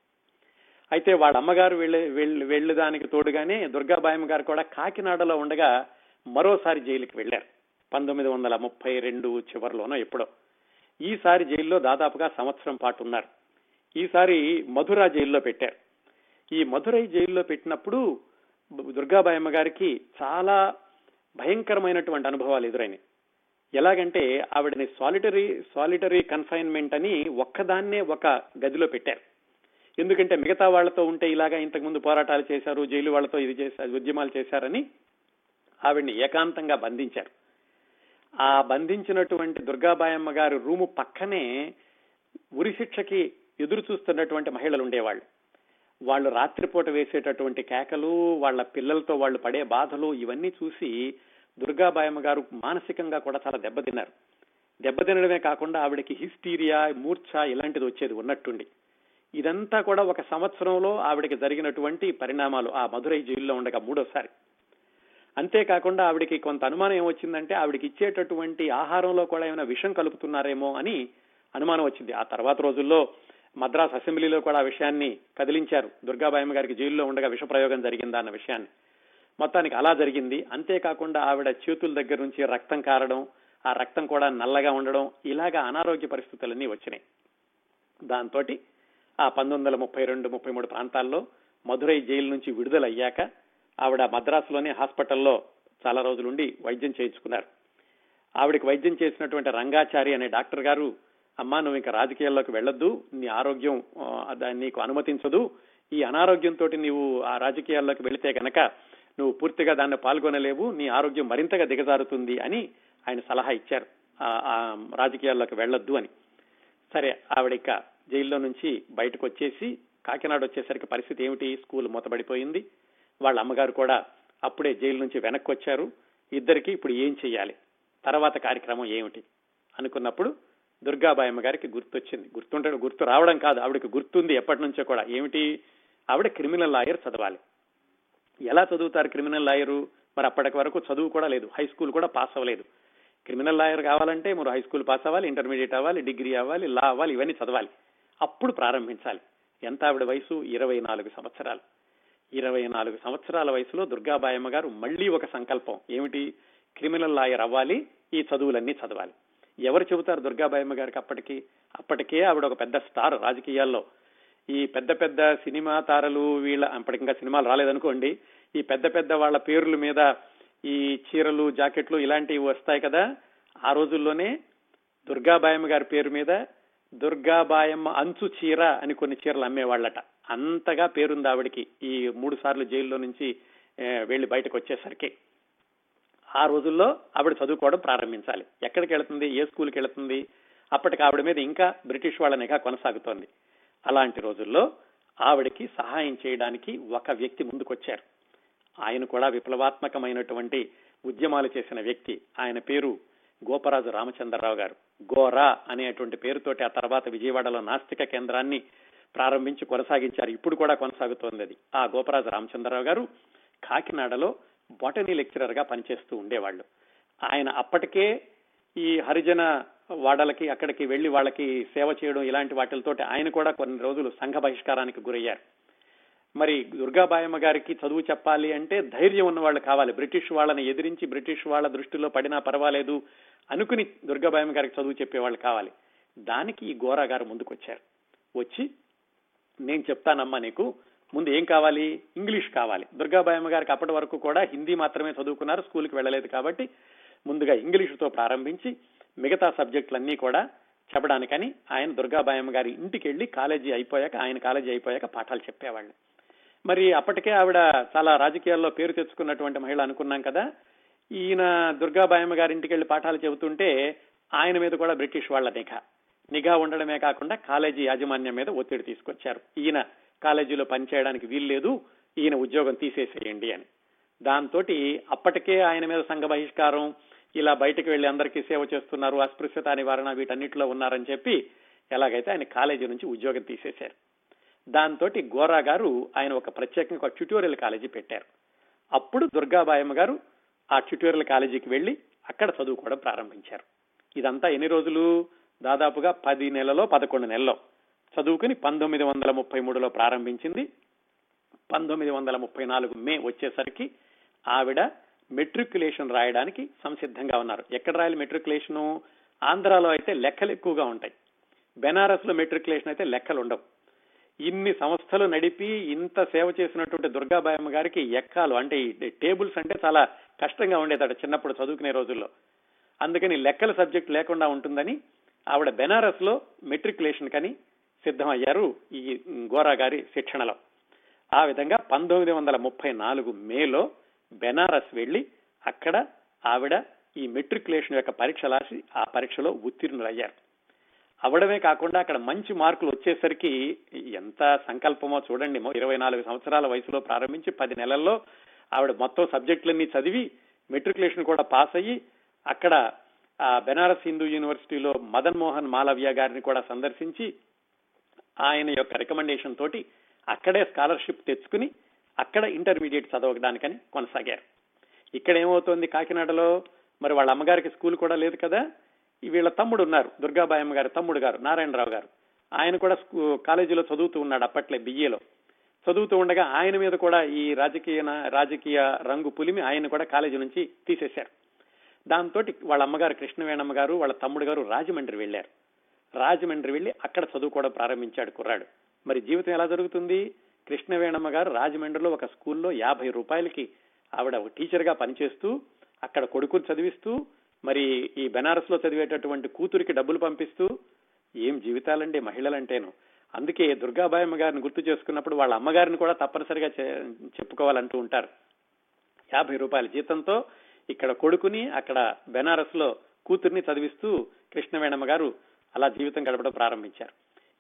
అయితే వాళ్ళ అమ్మగారు వెళ్ళే వెళ్ళి దానికి తోడుగానే దుర్గాబాయమ్మ గారు కూడా కాకినాడలో ఉండగా మరోసారి జైలుకి వెళ్ళారు. పంతొమ్మిది వందల ముప్పై రెండు చివరిలోనో ఎప్పుడో. ఈసారి జైల్లో దాదాపుగా సంవత్సరం పాటు ఉన్నారు. ఈసారి మధుర జైల్లో పెట్టారు. ఈ మధురై జైల్లో పెట్టినప్పుడు దుర్గాబాయమ్మ గారికి చాలా భయంకరమైనటువంటి అనుభవాలు ఎదురైనాయి. ఎలాగంటే ఆవిడని సాలిటరీ సాలిటరీ కన్ఫైన్మెంట్ అని ఒక్కదాన్నే ఒక గదిలో పెట్టారు. ఎందుకంటే మిగతా వాళ్ళతో ఉంటే ఇలాగా ఇంతకుముందు పోరాటాలు చేశారు జైలు వాళ్ళతో ఇది చేశారు ఉద్యమాలు చేశారని ఆవిడ్ని ఏకాంతంగా బంధించారు. ఆ బంధించినటువంటి దుర్గాబాయమ్మ గారి రూము పక్కనే ఉరిశిక్షకి ఎదురు చూస్తున్నటువంటి మహిళలు ఉండేవాళ్ళు. వాళ్ళు రాత్రిపూట వేసేటటువంటి కేకలు వాళ్ళ పిల్లలతో వాళ్ళు పడే బాధలు ఇవన్నీ చూసి దుర్గాబాయమ్మ గారు మానసికంగా కూడా చాలా దెబ్బతిన్నారు. దెబ్బతినడమే కాకుండా ఆవిడకి హిస్టీరియా మూర్ఛ ఇలాంటిది వచ్చేది ఉన్నట్టుండి. ఇదంతా కూడా ఒక సంవత్సరంలో ఆవిడకి జరిగినటువంటి పరిణామాలు ఆ మధురై జైల్లో ఉండగా మూడోసారి. అంతేకాకుండా ఆవిడకి కొంత అనుమానం ఏమొచ్చిందంటే ఆవిడకి ఇచ్చేటటువంటి ఆహారంలో కూడా ఏమైనా విషం కలుపుతున్నారేమో అని అనుమానం వచ్చింది. ఆ తర్వాత రోజుల్లో మద్రాస్ అసెంబ్లీలో కూడా ఆ విషయాన్ని కదిలించారు. దుర్గాబాయమ్మ గారికి జైల్లో ఉండగా విష ప్రయోగం జరిగిందా అన్న విషయాన్ని. మొత్తానికి అలా జరిగింది. అంతేకాకుండా ఆవిడ చేతుల దగ్గర నుంచి రక్తం కారడం ఆ రక్తం కూడా నల్లగా ఉండడం ఇలాగా అనారోగ్య పరిస్థితులన్నీ వచ్చినాయి. దాంతో ఆ పంతొమ్మిది వందల ముప్పై రెండు ముప్పై మూడు ప్రాంతాల్లో మధురై జైలు నుంచి విడుదలయ్యాక ఆవిడ మద్రాసులోని హాస్పిటల్లో చాలా రోజులుండి వైద్యం చేయించుకున్నారు. ఆవిడకి వైద్యం చేసినటువంటి రంగాచారి అనే డాక్టర్ గారు అమ్మా నువ్వు ఇంకా రాజకీయాల్లోకి వెళ్ళొద్దు నీ ఆరోగ్యం నీకు అనుమతించదు. ఈ అనారోగ్యంతో నీవు ఆ రాజకీయాల్లోకి వెళితే గనక నువ్వు పూర్తిగా దాన్ని పాల్గొనలేవు నీ ఆరోగ్యం మరింతగా దిగజారుతుంది అని ఆయన సలహా ఇచ్చారు. రాజకీయాల్లోకి వెళ్ళొద్దు అని. సరే ఆవిడిక జైల్లో నుంచి బయటకు వచ్చేసి కాకినాడ వచ్చేసరికి పరిస్థితి ఏమిటి? స్కూల్ మూతబడిపోయింది. వాళ్ళ అమ్మగారు కూడా అప్పుడే జైలు నుంచి వెనక్కి వచ్చారు ఇద్దరికి ఇప్పుడు ఏం చేయాలి తర్వాత కార్యక్రమం ఏమిటి? అనుకున్నప్పుడు దుర్గాబాయమ్మ గారికి గుర్తొచ్చింది. గుర్తుంటే గుర్తు రావడం కాదు ఆవిడకి గుర్తుంది ఎప్పటి నుంచో కూడా. ఏమిటి? ఆవిడ క్రిమినల్ లాయర్ చదవాలి. ఎలా చదువుతారు క్రిమినల్ లాయరు? మరి అప్పటికి వరకు చదువు కూడా లేదు. హై స్కూల్ కూడా పాస్ అవ్వలేదు. క్రిమినల్ లాయర్ కావాలంటే మీరు హై స్కూల్ పాస్ అవ్వాలి ఇంటర్మీడియట్ అవ్వాలి డిగ్రీ అవ్వాలి లా అవ్వాలి ఇవన్నీ చదవాలి. అప్పుడు ప్రారంభించాలి. ఎంత ఆవిడ వయసు? ఇరవై నాలుగు సంవత్సరాలు. ఇరవై నాలుగు సంవత్సరాల వయసులో దుర్గాబాయమ్మ గారు మళ్ళీ ఒక సంకల్పం. ఏమిటి? క్రిమినల్ లాయర్ అవ్వాలి ఈ చదువులన్నీ చదవాలి. ఎవరు చెబుతారు దుర్గాబాయమ్మ గారికి అప్పటికి? అప్పటికే ఆవిడ ఒక పెద్ద స్టార్ రాజకీయాల్లో. ఈ పెద్ద పెద్ద సినిమా తారలు వీళ్ళ అప్పటికి ఇంకా సినిమాలు రాలేదనుకోండి ఈ పెద్ద పెద్ద వాళ్ళ పేర్ల మీద ఈ చీరలు జాకెట్లు ఇలాంటివి వస్తాయి కదా ఆ రోజుల్లోనే దుర్గాబాయమ్మ గారి పేరు మీద దుర్గాబాయమ్మ అంచు చీర అని కొన్ని చీరలు అమ్మేవాళ్ళట. అంతగా పేరుంది ఆవిడికి. ఈ మూడు సార్లు జైల్లో నుంచి వెళ్ళి బయటకు వచ్చేసరికి. ఆ రోజుల్లో ఆవిడ చదువుకోవడం ప్రారంభించాలి. ఎక్కడికి వెళుతుంది? ఏ స్కూల్కి వెళుతుంది? అప్పటికి ఆవిడ మీద ఇంకా బ్రిటిష్ వాళ్ళ నిఘా కొనసాగుతోంది. అలాంటి రోజుల్లో ఆవిడకి సహాయం చేయడానికి ఒక వ్యక్తి ముందుకొచ్చారు. ఆయన కూడా విప్లవాత్మకమైనటువంటి ఉద్యమాలు చేసిన వ్యక్తి. ఆయన పేరు గోపరాజు రామచంద్రరావు గారు. గోరా అనేటువంటి పేరుతోటి ఆ తర్వాత విజయవాడలో నాస్తిక కేంద్రాన్ని ప్రారంభించి కొనసాగించారు. ఇప్పుడు కూడా కొనసాగుతోంది అది. ఆ గోపరాజు రామచంద్రరావు గారు కాకినాడలో బాటనీ లెక్చరర్గా పనిచేస్తూ ఉండేవాళ్ళు. ఆయన అప్పటికే ఈ హరిజన వాడలకి అక్కడికి వెళ్ళి వాళ్ళకి సేవ చేయడం ఇలాంటి వాటితోటి ఆయన కూడా కొన్ని రోజులు సంఘ బహిష్కారానికి గురయ్యారు. మరి దుర్గాబాయమ్మ గారికి చదువు చెప్పాలి అంటే ధైర్యం ఉన్న వాళ్ళు కావాలి. బ్రిటిష్ వాళ్ళని ఎదిరించి బ్రిటిష్ వాళ్ళ దృష్టిలో పడినా పర్వాలేదు అనుకుని దుర్గాబాయమ్మ గారికి చదువు చెప్పేవాళ్ళు కావాలి. దానికి ఈ గోరా గారు ముందుకొచ్చారు. వచ్చి నేను చెప్తానమ్మా నీకు ముందు ఏం కావాలి? ఇంగ్లీష్ కావాలి. దుర్గాబాయమ్మ గారికి అప్పటి వరకు కూడా హిందీ మాత్రమే చదువుకున్నారు స్కూల్కి వెళ్ళలేదు కాబట్టి ముందుగా ఇంగ్లీషుతో ప్రారంభించి మిగతా సబ్జెక్టులన్నీ కూడా చెప్పడానికని ఆయన దుర్గాబాయమ్మ గారి ఇంటికి వెళ్ళి కాలేజీ అయిపోయాక ఆయన కాలేజీ అయిపోయాక పాఠాలు చెప్పేవాళ్ళు. మరి అప్పటికే ఆవిడ చాలా రాజకీయాల్లో పేరు తెచ్చుకున్నటువంటి మహిళ అనుకున్నాం కదా. ఈయన దుర్గాబాయమ్మ గారి ఇంటికి వెళ్ళి పాఠాలు చెబుతుంటే ఆయన మీద కూడా బ్రిటిష్ వాళ్ళ నిఘా. నిఘా ఉండడమే కాకుండా కాలేజీ యాజమాన్యం మీద ఒత్తిడి తీసుకొచ్చారు. ఈయన కాలేజీలో పనిచేయడానికి వీల్లేదు ఈయన ఉద్యోగం తీసేసేయండి అని. దాంతో అప్పటికే ఆయన మీద సంఘ బహిష్కారం ఇలా బయటకు వెళ్ళి అందరికీ సేవ చేస్తున్నారు అస్పృశ్యత నివారణ వీటన్నిటిలో ఉన్నారని చెప్పి ఎలాగైతే ఆయన కాలేజీ నుంచి ఉద్యోగం తీసేశారు. దాంతో గోరా గారు ఆయన ఒక ప్రత్యేకంగా ఒక ట్యూటోరియల్ కాలేజీ పెట్టారు. అప్పుడు దుర్గాబాయమ్మ గారు ఆ ట్యూటోరియల్ కాలేజీకి వెళ్ళి అక్కడ చదువుకోవడం ప్రారంభించారు. ఇదంతా ఎన్ని రోజులు? దాదాపుగా పది నెలలో పదకొండు నెలలో. చదువుకుని పంతొమ్మిది వందల ముప్పై మూడులో ప్రారంభించింది. పంతొమ్మిది వందల ముప్పై నాలుగు మే వచ్చేసరికి ఆవిడ మెట్రికులేషన్ రాయడానికి సంసిద్ధంగా ఉన్నారు. ఎక్కడ రాయాలి మెట్రికులేషను ఆంధ్రాలో అయితే లెక్కలు ఎక్కువగా ఉంటాయి. బెనారస్లో మెట్రికులేషన్ అయితే లెక్కలు ఉండవు. ఇన్ని సంస్థలు నడిపి ఇంత సేవ చేసినటువంటి దుర్గాబాయమ్మ గారికి ఎక్కాలు. అంటే ఈ టేబుల్స్ అంటే చాలా కష్టంగా ఉండేదట చిన్నప్పుడు చదువుకునే రోజుల్లో. అందుకని లెక్కల సబ్జెక్ట్ లేకుండా ఉంటుందని ఆవిడ బెనారస్లో మెట్రికులేషన్ కని సిద్ధమయ్యారు ఈ గోరా గారి శిక్షణలో. ఆ విధంగా పంతొమ్మిది వందల ముప్పై నాలుగు మేలో బెనారస్ వెళ్ళి అక్కడ ఆవిడ ఈ మెట్రికులేషన్ యొక్క పరీక్ష రాసి ఆ పరీక్షలో ఉత్తీర్ణులయ్యారు. అవడమే కాకుండా అక్కడ మంచి మార్కులు వచ్చేసరికి ఎంత సంకల్పమో చూడండి. ఇరవై నాలుగు సంవత్సరాల వయసులో ప్రారంభించి పది నెలల్లో ఆవిడ మొత్తం సబ్జెక్టులన్నీ చదివి మెట్రికులేషన్ కూడా పాస్ అయ్యి అక్కడ ఆ బెనారస్ హిందూ యూనివర్సిటీలో మదన్ మోహన్ మాలవ్య గారిని కూడా సందర్శించి ఆయన యొక్క రికమెండేషన్ తోటి అక్కడే స్కాలర్షిప్ తెచ్చుకుని అక్కడ ఇంటర్మీడియట్ చదవడానికని కొనసాగారు. ఇక్కడ ఏమవుతోంది కాకినాడలో? మరి వాళ్ళ అమ్మగారికి స్కూల్ కూడా లేదు కదా? వీళ్ళ తమ్ముడు ఉన్నారు. దుర్గాబాయమ్మ గారి తమ్ముడు గారు నారాయణరావు గారు. ఆయన కూడా కాలేజీలో చదువుతూ ఉన్నాడు అప్పట్లే బిఏలో చదువుతూ ఉండగా ఆయన మీద కూడా ఈ రాజకీయ రాజకీయ రంగు పులిమి ఆయన కూడా కాలేజీ నుంచి తీసేశారు. దాంతో వాళ్ళ అమ్మగారు కృష్ణవేణమ్మ గారు వాళ్ళ తమ్ముడు గారు రాజమండ్రి వెళ్ళారు. రాజమండ్రి వెళ్ళి అక్కడ చదువుకోవడం ప్రారంభించాడు కుర్రాడు. మరి జీవితం ఎలా జరుగుతుంది? కృష్ణవేణమ్మ గారు రాజమండ్రిలో ఒక స్కూల్లో యాభై రూపాయలకి ఆవిడ ఒక పనిచేస్తూ అక్కడ కొడుకుని చదివిస్తూ మరి ఈ బెనారస్లో చదివేటటువంటి కూతురికి డబ్బులు పంపిస్తూ ఏం జీవితాలండి మహిళలంటేను. అందుకే దుర్గాబాయమ్మ గారిని గుర్తు చేసుకున్నప్పుడు వాళ్ళ అమ్మగారిని కూడా తప్పనిసరిగా చెప్పుకోవాలంటూ ఉంటారు. యాభై రూపాయల జీతంతో ఇక్కడ కొడుకుని అక్కడ బెనారస్లో కూతుర్ని చదివిస్తూ కృష్ణవేణమ్మ గారు అలా జీవితం గడపడం ప్రారంభించారు.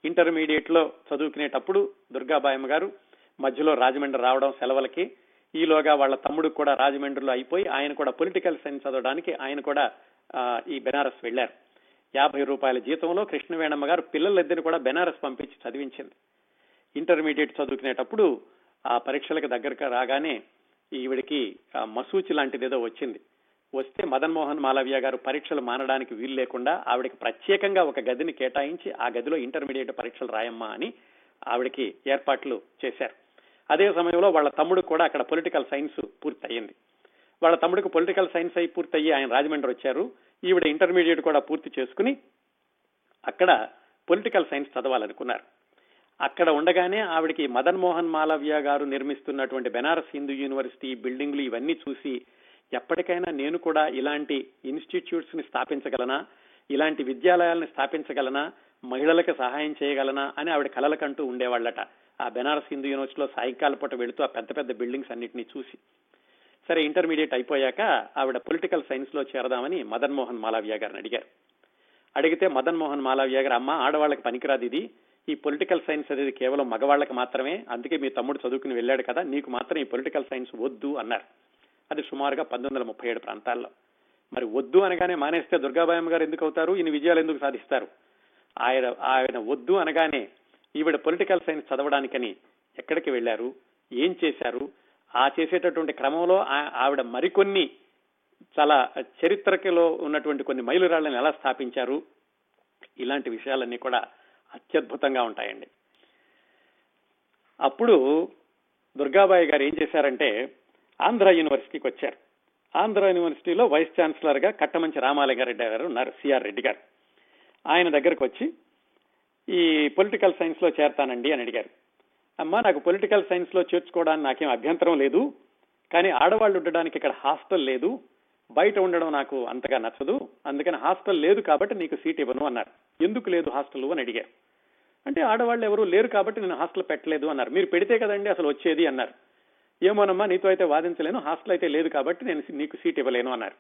ఇంటర్మీడియట్లో చదువుకునేటప్పుడు దుర్గాబాయమ్మ గారు మధ్యలో రాజమండ్రి రావడం సెలవులకి ఈలోగా వాళ్ళ తమ్ముడు కూడా రాజమండ్రిలో అయిపోయి ఆయన కూడా పొలిటికల్ సైన్స్ చదవడానికి ఆయన కూడా ఈ బెనారస్ వెళ్ళారు యాభై రూపాయల జీతంలో కృష్ణవేణమ్మ గారు పిల్లలిద్దరిని కూడా బెనారస్ పంపించి చదివించింది. ఇంటర్మీడియట్ చదువుకునేటప్పుడు ఆ పరీక్షలకు దగ్గరకు రాగానే ఈవిడికి మసూచి లాంటిది ఏదో వచ్చింది. వస్తే మదన్ మోహన్ మాలవ్య గారు పరీక్షలు మానడానికి వీలు లేకుండా ఆవిడకి ప్రత్యేకంగా ఒక గదిని కేటాయించి ఆ గదిలో ఇంటర్మీడియట్ పరీక్షలు రాయమ్మా అని ఆవిడకి ఏర్పాట్లు చేశారు. అదే సమయంలో వాళ్ళ తమ్ముడు కూడా అక్కడ పొలిటికల్ సైన్స్ పూర్తి వాళ్ళ తమ్ముడికి పొలిటికల్ సైన్స్ అయి పూర్తి అయ్యి ఆయన రాజమండ్రి వచ్చారు. ఈవిడ ఇంటర్మీడియట్ కూడా పూర్తి చేసుకుని అక్కడ పొలిటికల్ సైన్స్ చదవాలనుకున్నారు. అక్కడ ఉండగానే ఆవిడకి మదన్ మోహన్ మాలవ్య గారు నిర్మిస్తున్నటువంటి బెనారస్ హిందూ యూనివర్సిటీ బిల్డింగ్లు ఇవన్నీ చూసి ఎప్పటికైనా నేను కూడా ఇలాంటి ఇన్స్టిట్యూట్స్ని స్థాపించగలనా? ఇలాంటి విద్యాలయాలను స్థాపించగలనా? మహిళలకు సహాయం చేయగలనా? అని ఆవిడ కలలకంటూ ఉండేవాళ్ళట. ఆ బెనారస్ హిందూ యూనివర్సిటీలో సాయంకాల పూట వెళుతూ ఆ పెద్ద పెద్ద బిల్డింగ్స్ అన్నింటినీ చూసి సరే ఇంటర్మీడియట్ అయిపోయాక ఆవిడ పొలిటికల్ సైన్స్లో చేరదామని మదన్ మోహన్ మాలవ్య గారిని అడిగారు. అడిగితే మదన్ మోహన్ మాలవ్య గారు అమ్మ ఆడవాళ్ళకి పనికిరాదు ఇది. ఈ పొలిటికల్ సైన్స్ అనేది కేవలం మగవాళ్ళకి మాత్రమే. అందుకే మీ తమ్ముడు చదువుకుని వెళ్ళాడు కదా. నీకు మాత్రం ఈ పొలిటికల్ సైన్స్ వద్దు అన్నారు. అది సుమారుగా పంతొమ్మిది వందల ముప్పై ఏడు ప్రాంతాల్లో. మరి వద్దు అనగానే మానేస్తే దుర్గాబాయమ్మ గారు ఎందుకు అవుతారు? ఈయన విజయాలు ఎందుకు సాధిస్తారు? ఆయన ఆయన వద్దు అనగానే ఈవిడ పొలిటికల్ సైన్స్ చదవడానికని ఎక్కడికి వెళ్ళారు ఏం చేశారు? ఆ చేసేటటువంటి క్రమంలో ఆవిడ మరికొన్ని చాలా చరిత్రకలో ఉన్నటువంటి కొన్ని మైలురాళ్ళను ఎలా స్థాపించారు? ఇలాంటి విషయాలన్నీ కూడా అత్యద్భుతంగా ఉంటాయండి. అప్పుడు దుర్గాబాయి గారు ఏం చేశారంటే ఆంధ్ర యూనివర్సిటీకి వచ్చారు. ఆంధ్ర యూనివర్సిటీలో వైస్ ఛాన్సలర్గా కట్టమంచి రామాలింగారెడ్డి గారు ఉన్నారు సిఆర్ రెడ్డి గారు. ఆయన దగ్గరకు వచ్చి ఈ పొలిటికల్ సైన్స్లో చేరతానండి అని అడిగారు. అమ్మా నాకు పొలిటికల్ సైన్స్లో చేర్చుకోవడానికి నాకేం అభ్యంతరం లేదు కానీ ఆడవాళ్ళు ఉండడానికి ఇక్కడ హాస్టల్ లేదు బయట ఉండడం నాకు అంతగా నచ్చదు అందుకని హాస్టల్ లేదు కాబట్టి నీకు సీట్ ఇవ్వను అన్నారు. ఎందుకు లేదు హాస్టల్ అని అడిగారు. అంటే ఆడవాళ్ళు ఎవరూ లేరు కాబట్టి నేను హాస్టల్ పెట్టలేదు అన్నారు. మీరు పెడితే కదండి అసలు వచ్చేది అన్నారు. ఏమోనమ్మా నీతో అయితే వాదించలేను హాస్టల్ అయితే లేదు కాబట్టి నేను నీకు సీట్ ఇవ్వలేను అన్నారు.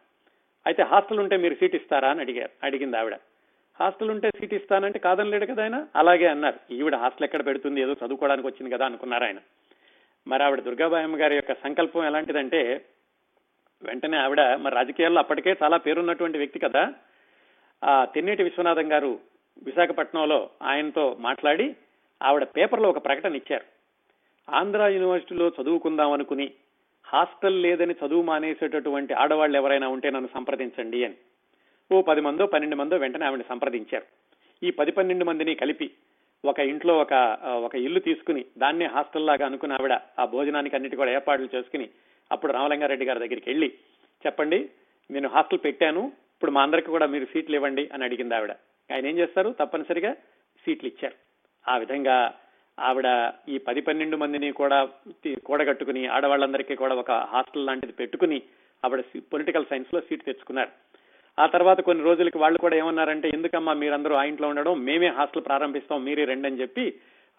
అయితే హాస్టల్ ఉంటే మీరు సీట్ ఇస్తారా అని అడిగారు అడిగింది ఆవిడ. హాస్టల్ ఉంటే సీట్ ఇస్తానంటే కాదనలేడు కదా ఆయన? అలాగే అన్నారు. ఈవిడ హాస్టల్ ఎక్కడ పెడుతుంది? ఏదో చదువుకోవడానికి వచ్చింది కదా అనుకున్నారు ఆయన. మరి ఆవిడ దుర్గాబాయమ్మ గారి యొక్క సంకల్పం ఎలాంటిదంటే వెంటనే ఆవిడ మరి రాజకీయాల్లో అప్పటికే చాలా పేరున్నటువంటి వ్యక్తి కదా. ఆ తెన్నేటి విశ్వనాథం గారు విశాఖపట్నంలో ఆయనతో మాట్లాడి ఆవిడ పేపర్లో ఒక ప్రకటన ఇచ్చారు. ఆంధ్ర యూనివర్సిటీలో చదువుకుందాం అనుకుని హాస్టల్ లేదని చదువు మానేసేటటువంటి ఆడవాళ్ళు ఎవరైనా ఉంటే నన్ను సంప్రదించండి అని. ఓ పది మందో పన్నెండు మందో వెంటనే ఆవిడ సంప్రదించారు. ఈ పది పన్నెండు మందిని కలిపి ఒక ఇంట్లో ఒక ఒక ఇల్లు తీసుకుని దాన్నే హాస్టల్ లాగా అనుకుని ఆవిడ ఆ భోజనానికి అన్నిటి కూడా ఏర్పాట్లు చేసుకుని అప్పుడు రామలింగారెడ్డి గారి దగ్గరికి వెళ్ళి చెప్పండి నేను హాస్టల్ పెట్టాను ఇప్పుడు మా అందరికి కూడా మీరు సీట్లు ఇవ్వండి అని అడిగింది ఆవిడ. ఆయన ఏం చేస్తారు? తప్పనిసరిగా సీట్లు ఇచ్చారు. ఆ విధంగా ఆవిడ ఈ పది పన్నెండు మందిని కూడా కూడగట్టుకుని ఆడవాళ్ళందరికీ కూడా ఒక హాస్టల్ లాంటిది పెట్టుకుని ఆవిడ పొలిటికల్ సైన్స్లో సీట్ తెచ్చుకున్నారు. ఆ తర్వాత కొన్ని రోజులకి వాళ్ళు కూడా ఏమన్నారంటే ఎందుకమ్మా మీరందరూ ఆ ఇంట్లో ఉండడం? మేమే హాస్టల్ ప్రారంభిస్తాం మీరే రండి అని చెప్పి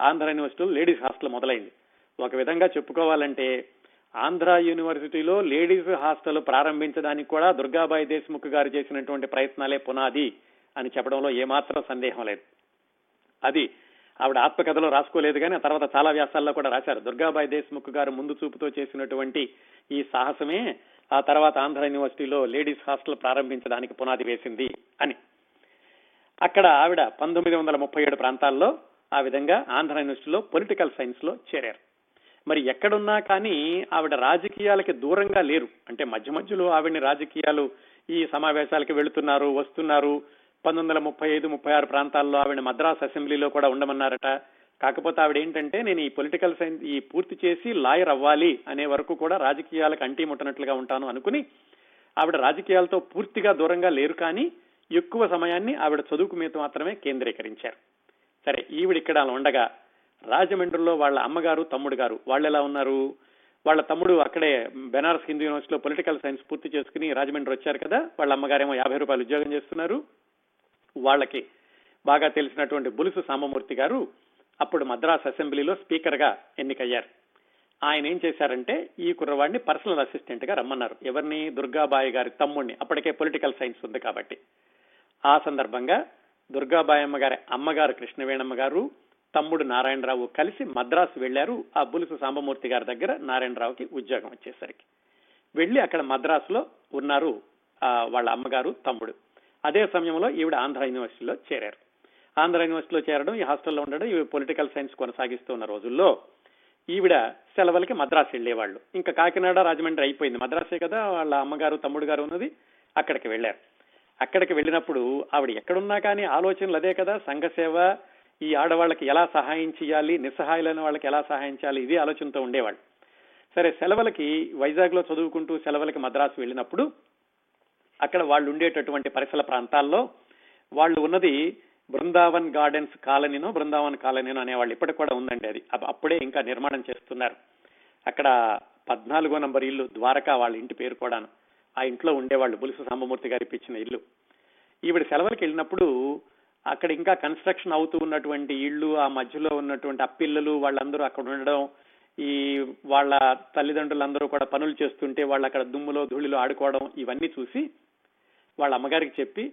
ఆంధ్ర యూనివర్సిటీలో లేడీస్ హాస్టల్ మొదలైంది. ఒక విధంగా చెప్పుకోవాలంటే ఆంధ్ర యూనివర్సిటీలో లేడీస్ హాస్టల్ ప్రారంభించడానికి కూడా దుర్గాబాయి దేశ్ముఖ్ గారు చేసినటువంటి ప్రయత్నాలే పునాది అని చెప్పడంలో ఏమాత్రం సందేహం లేదు. అది ఆవిడ ఆత్మకథలో రాసుకోలేదు కానీ ఆ తర్వాత చాలా వ్యాసాల్లో కూడా రాశారు. దుర్గాబాయి దేశ్ముఖ్ గారు ముందు చూపుతో చేసినటువంటి ఈ సాహసమే ఆ తర్వాత ఆంధ్ర యూనివర్సిటీలో లేడీస్ హాస్టల్ ప్రారంభించడానికి పునాది వేసింది అని. అక్కడ ఆవిడ పంతొమ్మిది వందల ముప్పై ఏడు ప్రాంతాల్లో ఆ విధంగా ఆంధ్ర యూనివర్సిటీలో పొలిటికల్ సైన్స్లో చేరారు. మరి ఎక్కడున్నా కానీ ఆవిడ రాజకీయాలకి దూరంగా లేరు. అంటే మధ్య మధ్యలో ఆవిడని రాజకీయాలు ఈ సమావేశాలకి వెళుతున్నారు వస్తున్నారు. పంతొమ్మిది వందల ముప్పై ఐదు ముప్పై ఆరు ప్రాంతాల్లో ఆవిడ మద్రాస్ అసెంబ్లీలో కూడా ఉండమన్నారట. కాకపోతే ఆవిడ ఏంటంటే నేను ఈ పొలిటికల్ సైన్స్ ఈ పూర్తి చేసి లాయర్ అవ్వాలి అనే వరకు కూడా రాజకీయాలకు అంటీ ముట్టనట్లుగా ఉంటాను అనుకుని ఆవిడ రాజకీయాలతో పూర్తిగా దూరంగా లేరు కానీ ఎక్కువ సమయాన్ని ఆవిడ చదువుకు మీద మాత్రమే కేంద్రీకరించారు. సరే ఈవిడ ఇక్కడ అలా ఉండగా రాజమండ్రిలో వాళ్ళ అమ్మగారు తమ్ముడు గారు వాళ్ళు ఎలా ఉన్నారు? వాళ్ళ తమ్ముడు అక్కడే బెనారస్ హిందూ యూనివర్సిటీలో పొలిటికల్ సైన్స్ పూర్తి చేసుకుని రాజమండ్రి వచ్చారు కదా వాళ్ళ అమ్మగారేమో యాభై రూపాయలు ఉద్యోగం చేస్తున్నారు. వాళ్ళకి బాగా తెలిసినటువంటి బులుసు సామమూర్తి గారు అప్పుడు మద్రాస్ అసెంబ్లీలో స్పీకర్గా ఎన్నికయ్యారు. ఆయన ఏం చేశారంటే ఈ కుర్రవాడిని పర్సనల్ అసిస్టెంట్గా రమ్మన్నారు. ఎవరిని? దుర్గాబాయి గారి తమ్ముడిని. అప్పటికే పొలిటికల్ సైన్స్ ఉంది కాబట్టి. ఆ సందర్భంగా దుర్గాబాయమ్మ గారి అమ్మగారు కృష్ణవేణమ్మ గారు తమ్ముడు నారాయణరావు కలిసి మద్రాసు వెళ్ళారు ఆ బులుసు సాంబమూర్తి గారి దగ్గర నారాయణరావుకి ఉద్యోగం వచ్చేసరికి. వెళ్ళి అక్కడ మద్రాసులో ఉన్నారు వాళ్ళ అమ్మగారు తమ్ముడు. అదే సమయంలో ఈవిడ ఆంధ్ర యూనివర్సిటీలో చేరారు. ఆంధ్ర యూనివర్సిటీలో చేరడం ఈ హాస్టల్లో ఉండడం ఈ పొలిటికల్ సైన్స్ కొనసాగిస్తున్న రోజుల్లో ఈవిడ సెలవులకి మద్రాసు వెళ్ళేవాళ్ళు. ఇంకా కాకినాడ రాజమండ్రి అయిపోయింది. మద్రాసే కదా వాళ్ళ అమ్మగారు తమ్ముడు గారు ఉన్నది అక్కడికి వెళ్ళారు. అక్కడికి వెళ్ళినప్పుడు ఆవిడ ఎక్కడున్నా కానీ ఆలోచనలు అదే కదా సంఘసేవ ఈ ఆడవాళ్ళకి ఎలా సహాయం చేయాలి నిస్సహాయులైన వాళ్ళకి ఎలా సహాయం చేయాలి ఇదే ఆలోచనతో ఉండేవాళ్ళు. సరే సెలవులకి వైజాగ్లో చదువుకుంటూ సెలవులకి మద్రాసు వెళ్ళినప్పుడు అక్కడ వాళ్ళు ఉండేటటువంటి పరిసర ప్రాంతాల్లో వాళ్ళు ఉన్నది బృందావన్ గార్డెన్స్ కాలనీనో బృందావన్ కాలనీనో అనేవాళ్ళు ఇప్పటికి కూడా ఉందండి అది. అప్పుడే ఇంకా నిర్మాణం చేస్తున్నారు. అక్కడ పద్నాలుగో నంబర్ ఇల్లు ద్వారకా వాళ్ళ ఇంటి పేరు కూడాను. ఆ ఇంట్లో ఉండేవాళ్ళు బులుసు సాంబమూర్తి గారి ఇప్పించిన ఇల్లు. ఈవిడ సెలవులకు వెళ్ళినప్పుడు అక్కడ ఇంకా కన్స్ట్రక్షన్ అవుతూ ఉన్నటువంటి ఇళ్ళు ఆ మధ్యలో ఉన్నటువంటి అప్పిల్లలు వాళ్ళందరూ అక్కడ ఉండడం ఈ వాళ్ళ తల్లిదండ్రులందరూ కూడా పనులు చేస్తుంటే వాళ్ళు అక్కడ దుమ్ములో ధూళిలో ఆడుకోవడం ఇవన్నీ చూసి వాళ్ళ అమ్మగారికి చెప్పి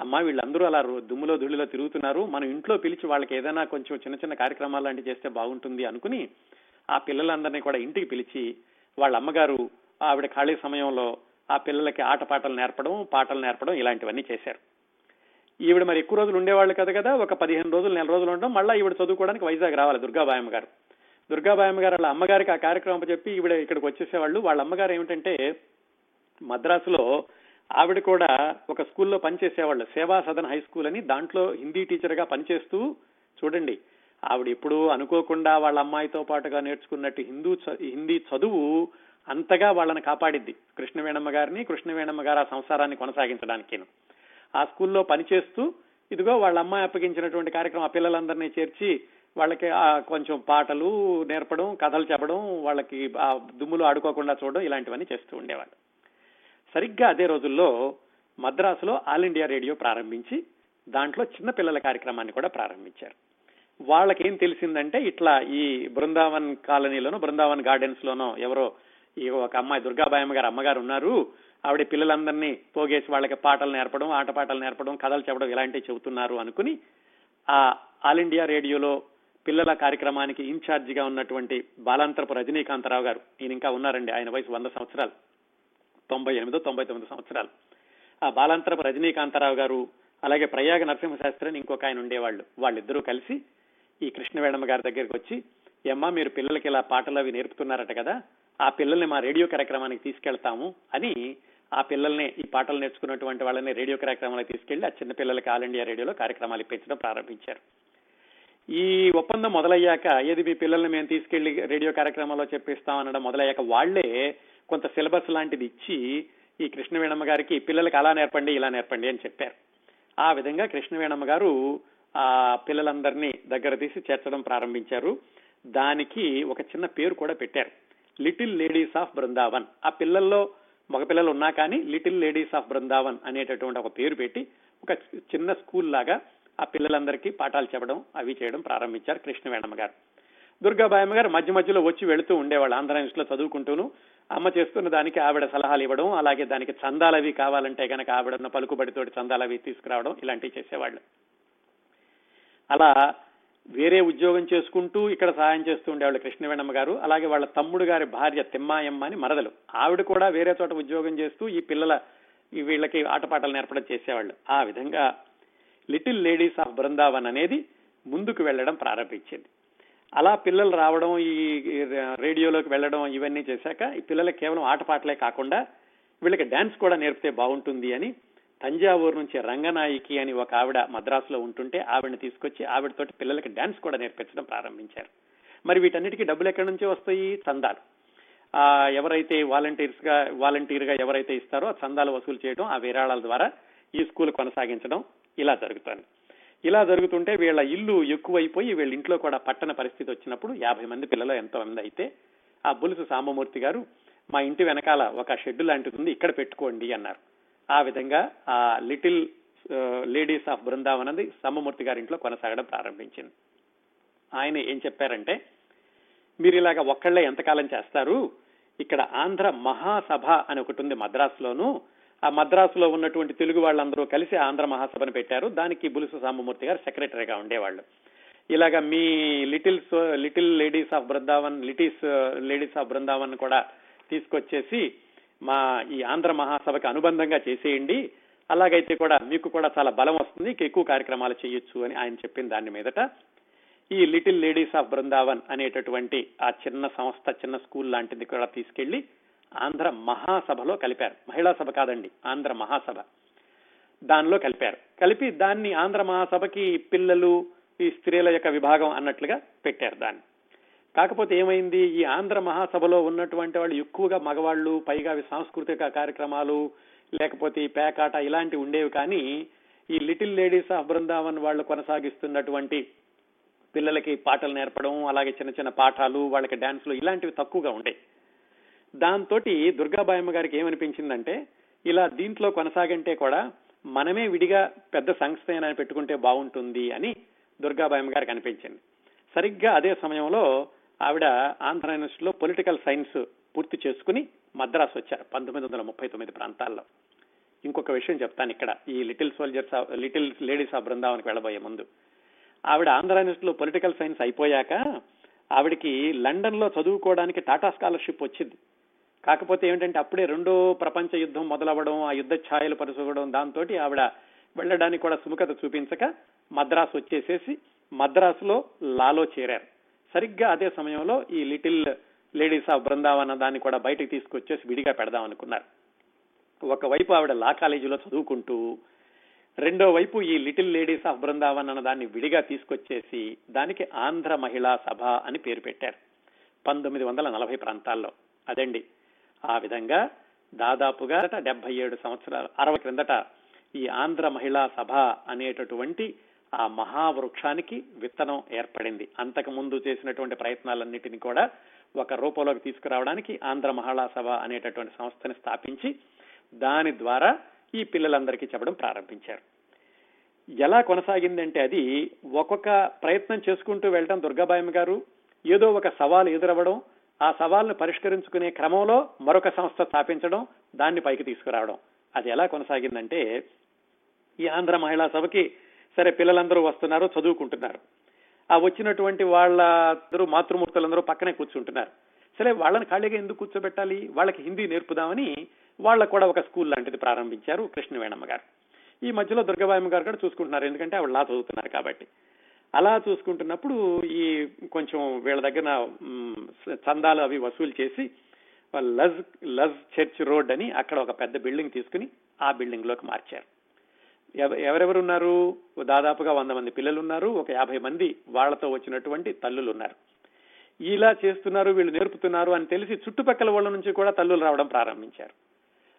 అమ్మ వీళ్ళందరూ అలా దుమ్ములో ధూళిలో తిరుగుతున్నారు. మనం ఇంట్లో పిలిచి వాళ్ళకి ఏదైనా కొంచెం చిన్న చిన్న కార్యక్రమాలు లాంటివి చేస్తే బాగుంటుంది అనుకుని ఆ పిల్లలందరినీ కూడా ఇంటికి పిలిచి వాళ్ళ అమ్మగారు ఆవిడ ఖాళీ సమయంలో ఆ పిల్లలకి ఆటపాటలు నేర్పడం పాటలు నేర్పడం ఇలాంటివన్నీ చేశారు. ఈవిడ మరి ఎక్కువ రోజులు ఉండేవాళ్ళు కదా కదా ఒక పదిహేను రోజులు నెల రోజులు ఉండడం మళ్ళీ ఈవిడ చదువుకోవడానికి వైజాగ్ రావాలి దుర్గాబాయమ్మ గారు. దుర్గాబాయమ్మ గారు వాళ్ళ అమ్మగారికి ఆ కార్యక్రమం చెప్పి ఈవిడ ఇక్కడికి వచ్చేసేవాళ్ళు. వాళ్ళ అమ్మగారు ఏమిటంటే మద్రాసులో ఆవిడ కూడా ఒక స్కూల్లో పనిచేసేవాళ్ళు. సేవా సదన్ హై స్కూల్ అని దాంట్లో హిందీ టీచర్గా పనిచేస్తూ చూడండి ఆవిడ ఇప్పుడు అనుకోకుండా వాళ్ళ అమ్మాయితో పాటుగా నేర్చుకున్నట్టు హిందూ హిందీ చదువు అంతగా వాళ్ళని కాపాడిద్ది. కృష్ణవేణమ్మ గారిని కృష్ణవేణమ్మ గారు ఆ సంసారాన్ని కొనసాగించడానికేను. ఆ స్కూల్లో పనిచేస్తూ ఇదిగో వాళ్ళ అమ్మాయి అప్పగించినటువంటి కార్యక్రమం ఆ పిల్లలందరినీ చేర్చి వాళ్ళకి కొంచెం పాటలు నేర్పడం కథలు చెప్పడం వాళ్ళకి ఆ దుమ్ములు ఆడుకోకుండా చూడడం ఇలాంటివన్నీ చేస్తూ ఉండేవాళ్ళు. సరిగ్గా అదే రోజుల్లో మద్రాసులో ఆల్ ఇండియా రేడియో ప్రారంభించి దాంట్లో చిన్న పిల్లల కార్యక్రమాన్ని కూడా ప్రారంభించారు. వాళ్ళకేం తెలిసిందంటే ఇట్లా ఈ బృందావన్ కాలనీలోనో బృందావన్ గార్డెన్స్ లోనో ఎవరో ఈ ఒక అమ్మాయి దుర్గాబాయమ్మ గారు అమ్మగారు ఉన్నారు. ఆవిడ పిల్లలందరినీ పోగేసి వాళ్ళకి పాటలు నేర్పడం ఆటపాటలు నేర్పడం కథలు చెప్పడం ఇలాంటివి చెబుతున్నారు అనుకుని ఆ ఆల్ ఇండియా రేడియోలో పిల్లల కార్యక్రమానికి ఇన్ఛార్జిగా ఉన్నటువంటి బాలాంతరపు రజనీకాంతరావు గారు ఈయన ఇంకా ఉన్నారండి. ఆయన వయసు వంద సంవత్సరాలు. తొంభై ఎనిమిదో తొంభై తొమ్మిది సంవత్సరాలు. ఆ బాలాంతరపు రజనీకాంతరావు గారు అలాగే ప్రయాగ నరసింహశాస్త్రి అని ఇంకొక ఆయన ఉండేవాళ్ళు. వాళ్ళిద్దరూ కలిసి ఈ కృష్ణవేణమ్మ గారి దగ్గరికి వచ్చి అమ్మా మీరు పిల్లలకి ఇలా పాటలు అవి నేర్పుతున్నారట కదా ఆ పిల్లల్ని మా రేడియో కార్యక్రమానికి తీసుకెళ్తాము అని ఆ పిల్లల్ని ఈ పాటలు నేర్చుకున్నటువంటి వాళ్ళని రేడియో కార్యక్రమాలకు తీసుకెళ్ళి ఆ చిన్న పిల్లలకి ఆల్ ఇండియా రేడియోలో కార్యక్రమాలు ఇప్పించడం ప్రారంభించారు. ఈ ఒప్పందం మొదలయ్యాక ఏది మీ పిల్లల్ని మేము తీసుకెళ్ళి రేడియో కార్యక్రమంలో చెప్పిస్తాం అనడం మొదలయ్యాక వాళ్ళే కొంత సిలబస్ లాంటిది ఇచ్చి ఈ కృష్ణవేణమ్మ గారికి పిల్లలకి అలా నేర్పండి ఇలా నేర్పండి అని చెప్పారు. ఆ విధంగా కృష్ణవేణమ్మ గారు ఆ పిల్లలందరినీ దగ్గర తీసి చేర్చడం ప్రారంభించారు. దానికి ఒక చిన్న పేరు కూడా పెట్టారు. Little ladies of Brindavan. ఆ పిల్లల్లో మగపిల్లలు ఉన్నా కానీ లిటిల్ లేడీస్ ఆఫ్ బృందావన్ అనేటటువంటి ఒక పేరు పెట్టి ఒక చిన్న స్కూల్ లాగా ఆ పిల్లలందరికీ పాఠాలు చెప్పడం అవి చేయడం ప్రారంభించారు కృష్ణవేణమ్మ గారు. దుర్గాబాయమ్మ గారు మధ్య మధ్యలో వచ్చి వెళుతూ ఉండేవాళ్ళు ఆంధ్రప్రదేశ్ చదువుకుంటూను. అమ్మ చేస్తున్న దానికి ఆవిడ సలహాలు ఇవ్వడం అలాగే దానికి చందాలవి కావాలంటే కనుక ఆవిడ పలుకుబడితోటి చందాలు అవి తీసుకురావడం ఇలాంటివి చేసేవాళ్ళు. అలా వేరే ఉద్యోగం చేసుకుంటూ ఇక్కడ సహాయం చేస్తూ ఉండేవాళ్ళు కృష్ణవేణమ్మ గారు. అలాగే వాళ్ళ తమ్ముడు గారి భార్య తిమ్మాయమ్మ అని మరదలు. ఆవిడ కూడా వేరే చోట ఉద్యోగం చేస్తూ ఈ పిల్లల వీళ్ళకి ఆటపాటలు నేర్పడం చేసేవాళ్ళు. ఆ విధంగా లిటిల్ లేడీస్ ఆఫ్ బృందావన్ అనేది ముందుకు వెళ్ళడం ప్రారంభించింది. అలా పిల్లలు రావడం ఈ రేడియోలోకి వెళ్ళడం ఇవన్నీ చేశాక ఈ పిల్లలకి కేవలం ఆటపాటలే కాకుండా వీళ్ళకి డాన్స్ కూడా నేర్పితే బాగుంటుంది అని తంజావూరు నుంచి రంగనాయికి అని ఒక ఆవిడ మద్రాసులో ఉంటుంటే ఆవిడని తీసుకొచ్చి ఆవిడతోటి పిల్లలకి డాన్స్ కూడా నేర్పించడం ప్రారంభించారు. మరి వీటన్నిటికీ డబ్బులు ఎక్కడి నుంచి వస్తాయి? చందాలు. ఎవరైతే వాలంటీర్స్గా వాలంటీర్గా ఎవరైతే ఇస్తారో ఆ చందాలు వసూలు చేయడం ఆ విరాళాల ద్వారా ఈ స్కూల్ కొనసాగించడం ఇలా జరుగుతుంది ఇలా జరుగుతుంటే వీళ్ళ ఇల్లు ఎక్కువైపోయి వీళ్ళ ఇంట్లో కూడా పట్టణ పరిస్థితి వచ్చినప్పుడు యాభై మంది పిల్లలు ఎంతో మంది అయితే ఆ బులుసు సాంబమూర్తి గారు మా ఇంటి వెనకాల ఒక షెడ్ లాంటిది ఉంది ఇక్కడ పెట్టుకోండి అన్నారు. ఆ విధంగా ఆ లిటిల్ లేడీస్ ఆఫ్ బృందావన్ అనేది సాంబమూర్తి గారి ఇంట్లో కొనసాగడం ప్రారంభించింది. ఆయన ఏం చెప్పారంటే మీరు ఇలాగ ఒక్కళ్ళే ఎంతకాలం చేస్తారు? ఇక్కడ ఆంధ్ర మహాసభ అని ఒకటి ఉంది మద్రాసులోను ఆ మద్రాసులో ఉన్నటువంటి తెలుగు వాళ్ళందరూ కలిసి ఆంధ్ర మహాసభను పెట్టారు. దానికి బులుసు సాంబమూర్తి గారు సెక్రటరీగా ఉండేవాళ్ళు. ఇలాగా మీ littles little ladies of Brindavan littles ladies of Brindavan కూడా తీసుకొచ్చేసి మా ఈ ఆంధ్ర మహాసభకి అనుబంధంగా చేసేయండి. అలాగైతే కూడా మీకు కూడా చాలా బలం వస్తుంది ఎక్కువ కార్యక్రమాలు చేయొచ్చు అని ఆయన చెప్పిన దాని మీదట. ఈ లిటిల్ లేడీస్ ఆఫ్ బృందావన్ అనేటటువంటి ఆ చిన్న సంస్థ చిన్న స్కూల్ లాంటిది కూడా తీసుకెళ్ళి ఆంధ్ర మహాసభలో కలిపారు. మహిళా సభ కాదండి ఆంధ్ర మహాసభ. దానిలో కలిపారు. కలిపి దాన్ని ఆంధ్ర మహాసభకి పిల్లలు ఈ స్త్రీల యొక్క విభాగం అన్నట్లుగా పెట్టారు దాన్ని. కాకపోతే ఏమైంది? ఈ ఆంధ్ర మహాసభలో ఉన్నటువంటి వాళ్ళు ఎక్కువగా మగవాళ్ళు పైగా సాంస్కృతిక కార్యక్రమాలు లేకపోతే ఈ పేకాట ఇలాంటివి ఉండేవి కానీ ఈ లిటిల్ లేడీస్ ఆఫ్ బృందావన్ వాళ్ళు కొనసాగిస్తున్నటువంటి పిల్లలకి పాటలు నేర్పడం అలాగే చిన్న చిన్న పాఠాలు వాళ్ళకి డాన్సులు ఇలాంటివి తక్కువగా ఉండే దాంతో దుర్గాబాయమ్మ గారికి ఏమనిపించిందంటే ఇలా దీంట్లో కొనసాగంటే కూడా మనమే విడిగా పెద్ద సంస్థ అని పెట్టుకుంటే బాగుంటుంది అని దుర్గాబాయమ్మ గారికి అనిపించింది. సరిగ్గా అదే సమయంలో ఆవిడ ఆంధ్ర యూనివర్సిటీలో పొలిటికల్ సైన్స్ పూర్తి చేసుకుని మద్రాసు వచ్చారు పంతొమ్మిది వందల ముప్పై తొమ్మిది ప్రాంతాల్లో. ఇంకొక విషయం చెప్తాను ఇక్కడ. ఈ little soldiers little ladies of బృందావనికి వెళ్ళబోయే ముందు. ఆవిడ ఆంధ్ర యూనివర్సిటీలో పొలిటికల్ సైన్స్ అయిపోయాక ఆవిడకి లండన్లో చదువుకోవడానికి టాటా స్కాలర్షిప్ వచ్చింది. కాకపోతే ఏమిటంటే అప్పుడే రెండో ప్రపంచ యుద్ధం మొదలవ్వడం ఆ యుద్ధ ఛాయలు పరుచుకోవడం దాంతో ఆవిడ వెళ్ళడానికి కూడా సుముఖత చూపించక మద్రాసు వచ్చేసేసి మద్రాసులో లాలో చేరారు. సరిగ్గా అదే సమయంలో ఈ లిటిల్ లేడీస్ ఆఫ్ బృందావన దాన్ని కూడా బయటకు తీసుకొచ్చేసి విడిగా పెడదాం అనుకున్నారు. ఒకవైపు ఆవిడ లా కాలేజీలో చదువుకుంటూ రెండో వైపు ఈ లిటిల్ లేడీస్ ఆఫ్ బృందావన్ అన్న దాన్ని విడిగా తీసుకొచ్చేసి దానికి ఆంధ్ర మహిళా సభ అని పేరు పెట్టారు. పంతొమ్మిది వందల నలభై ప్రాంతాల్లో. అదండి. ఆ విధంగా దాదాపుగా డెబ్బై ఏడు సంవత్సరాలు అరవై క్రిందట ఈ ఆంధ్ర మహిళా సభ అనేటటువంటి ఆ మహావృక్షానికి విత్తనం ఏర్పడింది. అంతకు ముందు చేసినటువంటి ప్రయత్నాలన్నిటిని కూడా ఒక రూపంలోకి తీసుకురావడానికి ఆంధ్ర మహిళా సభ అనేటటువంటి సంస్థని స్థాపించి దాని ద్వారా ఈ పిల్లలందరికీ చెప్పడం ప్రారంభించారు. ఎలా కొనసాగిందంటే అది ఒక్కొక్క ప్రయత్నం చేసుకుంటూ వెళ్ళడం దుర్గాబాయమ్మ గారు ఏదో ఒక సవాల్ ఎదురవ్వడం ఆ సవాల్ను పరిష్కరించుకునే క్రమంలో మరొక సంస్థ స్థాపించడం దాన్ని పైకి తీసుకురావడం. అది ఎలా కొనసాగిందంటే ఈ ఆంధ్ర మహిళా సభకి సరే పిల్లలందరూ వస్తున్నారు చదువుకుంటున్నారు. ఆ వచ్చినటువంటి వాళ్ళందరూ మాతృమూర్తులందరూ పక్కనే కూర్చుంటున్నారు. సరే వాళ్ళని ఖాళీగా ఎందుకు కూర్చోబెట్టాలి? వాళ్ళకి హిందీ నేర్పుదామని వాళ్ళకు కూడా ఒక స్కూల్ లాంటిది ప్రారంభించారు కృష్ణవేణమ్మ గారు. ఈ మధ్యలో దుర్గబాయమ్మ గారు కూడా చూసుకుంటున్నారు ఎందుకంటే ఆవిడ లా చదువుతున్నారు కాబట్టి. అలా చూసుకుంటున్నప్పుడు ఈ కొంచెం వీళ్ళ దగ్గర చందాలు అవి వసూలు చేసి లజ్ లజ్ చర్చ్ రోడ్ అని అక్కడ ఒక పెద్ద బిల్డింగ్ తీసుకుని ఆ బిల్డింగ్లోకి మార్చారు. ఎవరెవరు ఉన్నారు దాదాపుగా వంద మంది పిల్లలు ఉన్నారు ఒక యాభై మంది వాళ్ళతో వచ్చినటువంటి తల్లులు ఉన్నారు ఇలా చేస్తున్నారు వీళ్ళు నేర్పుతున్నారు అని తెలిసి చుట్టుపక్కల వాళ్ళ నుంచి కూడా తల్లులు రావడం ప్రారంభించారు.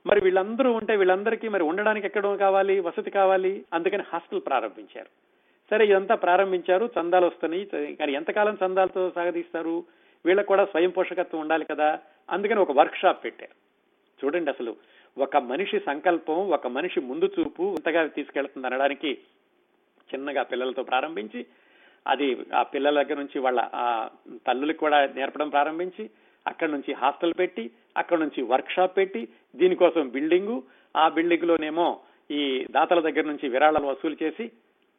మరి వీళ్ళందరూ ఉంటే వీళ్ళందరికీ మరి ఉండడానికి ఎక్కడ కావాలి? వసతి కావాలి? అందుకని హాస్టల్ ప్రారంభించారు. సరే ఇదంతా ప్రారంభించారు చందాలు వస్తున్నాయి. కానీ ఎంతకాలం చందాలతో సాగదీస్తారు? వీళ్ళకు కూడా స్వయం పోషకత్వం ఉండాలి కదా? అందుకని ఒక వర్క్ షాప్ పెట్టారు. చూడండి అసలు ఒక మనిషి సంకల్పం ఒక మనిషి ముందు చూపు ఇంతగా తీసుకెళ్తుంది అనడానికి చిన్నగా పిల్లలతో ప్రారంభించి అది ఆ పిల్లల దగ్గర నుంచి వాళ్ళ ఆ తల్లులకు కూడా నేర్పడం ప్రారంభించి అక్కడ నుంచి హాస్టల్ పెట్టి అక్కడ నుంచి వర్క్ షాప్ పెట్టి దీనికోసం బిల్డింగు ఆ బిల్డింగ్ లోనేమో ఈ దాతల దగ్గర నుంచి విరాళాలు వసూలు చేసి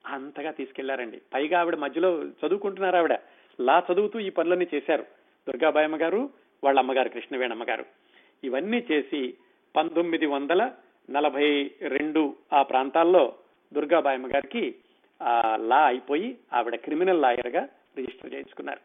అంతగా తీసుకెళ్ళారండి. పైగా ఆవిడ మధ్యలో చదువుకుంటున్నారు ఆవిడ. లా చదువుతూ ఈ పనులన్నీ చేశారు. దుర్గాబాయమ్మ గారు వాళ్ళ అమ్మగారు కృష్ణవేణమ్మ గారు. ఇవన్నీ చేసి పంతొమ్మిది వందల నలభై రెండు ఆ ప్రాంతాల్లో దుర్గాబాయమ్మ గారికి లా అయిపోయి ఆవిడ క్రిమినల్ లాయర్గా రిజిస్టర్ చేయించుకున్నారు.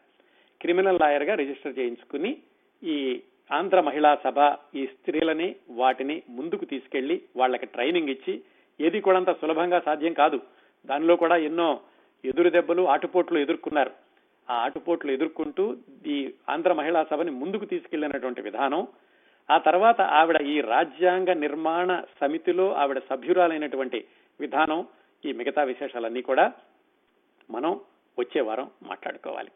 క్రిమినల్ లాయర్గా రిజిస్టర్ చేయించుకుని ఈ ఆంధ్ర మహిళా సభ ఈ స్త్రీలని వాటిని ముందుకు తీసుకెళ్ళి వాళ్ళకి ట్రైనింగ్ ఇచ్చి ఏది కూడా అంత సులభంగా సాధ్యం కాదు. దానిలో కూడా ఎన్నో ఎదురు దెబ్బలు ఆటుపోట్లు ఎదుర్కొన్నారు. ఆ ఆటుపోట్లు ఎదుర్కొంటూ ఈ ఆంధ్ర మహిళా సభని ముందుకు తీసుకెళ్ళినటువంటి విధానం. ఆ తర్వాత ఆవిడ ఈ రాజ్యాంగ నిర్మాణ సమితిలో ఆవిడ సభ్యురాలైనటువంటి విధానం ఈ మిగతా విశేషాలన్నీ కూడా మనం వచ్చే వారం మాట్లాడుకోవాలి.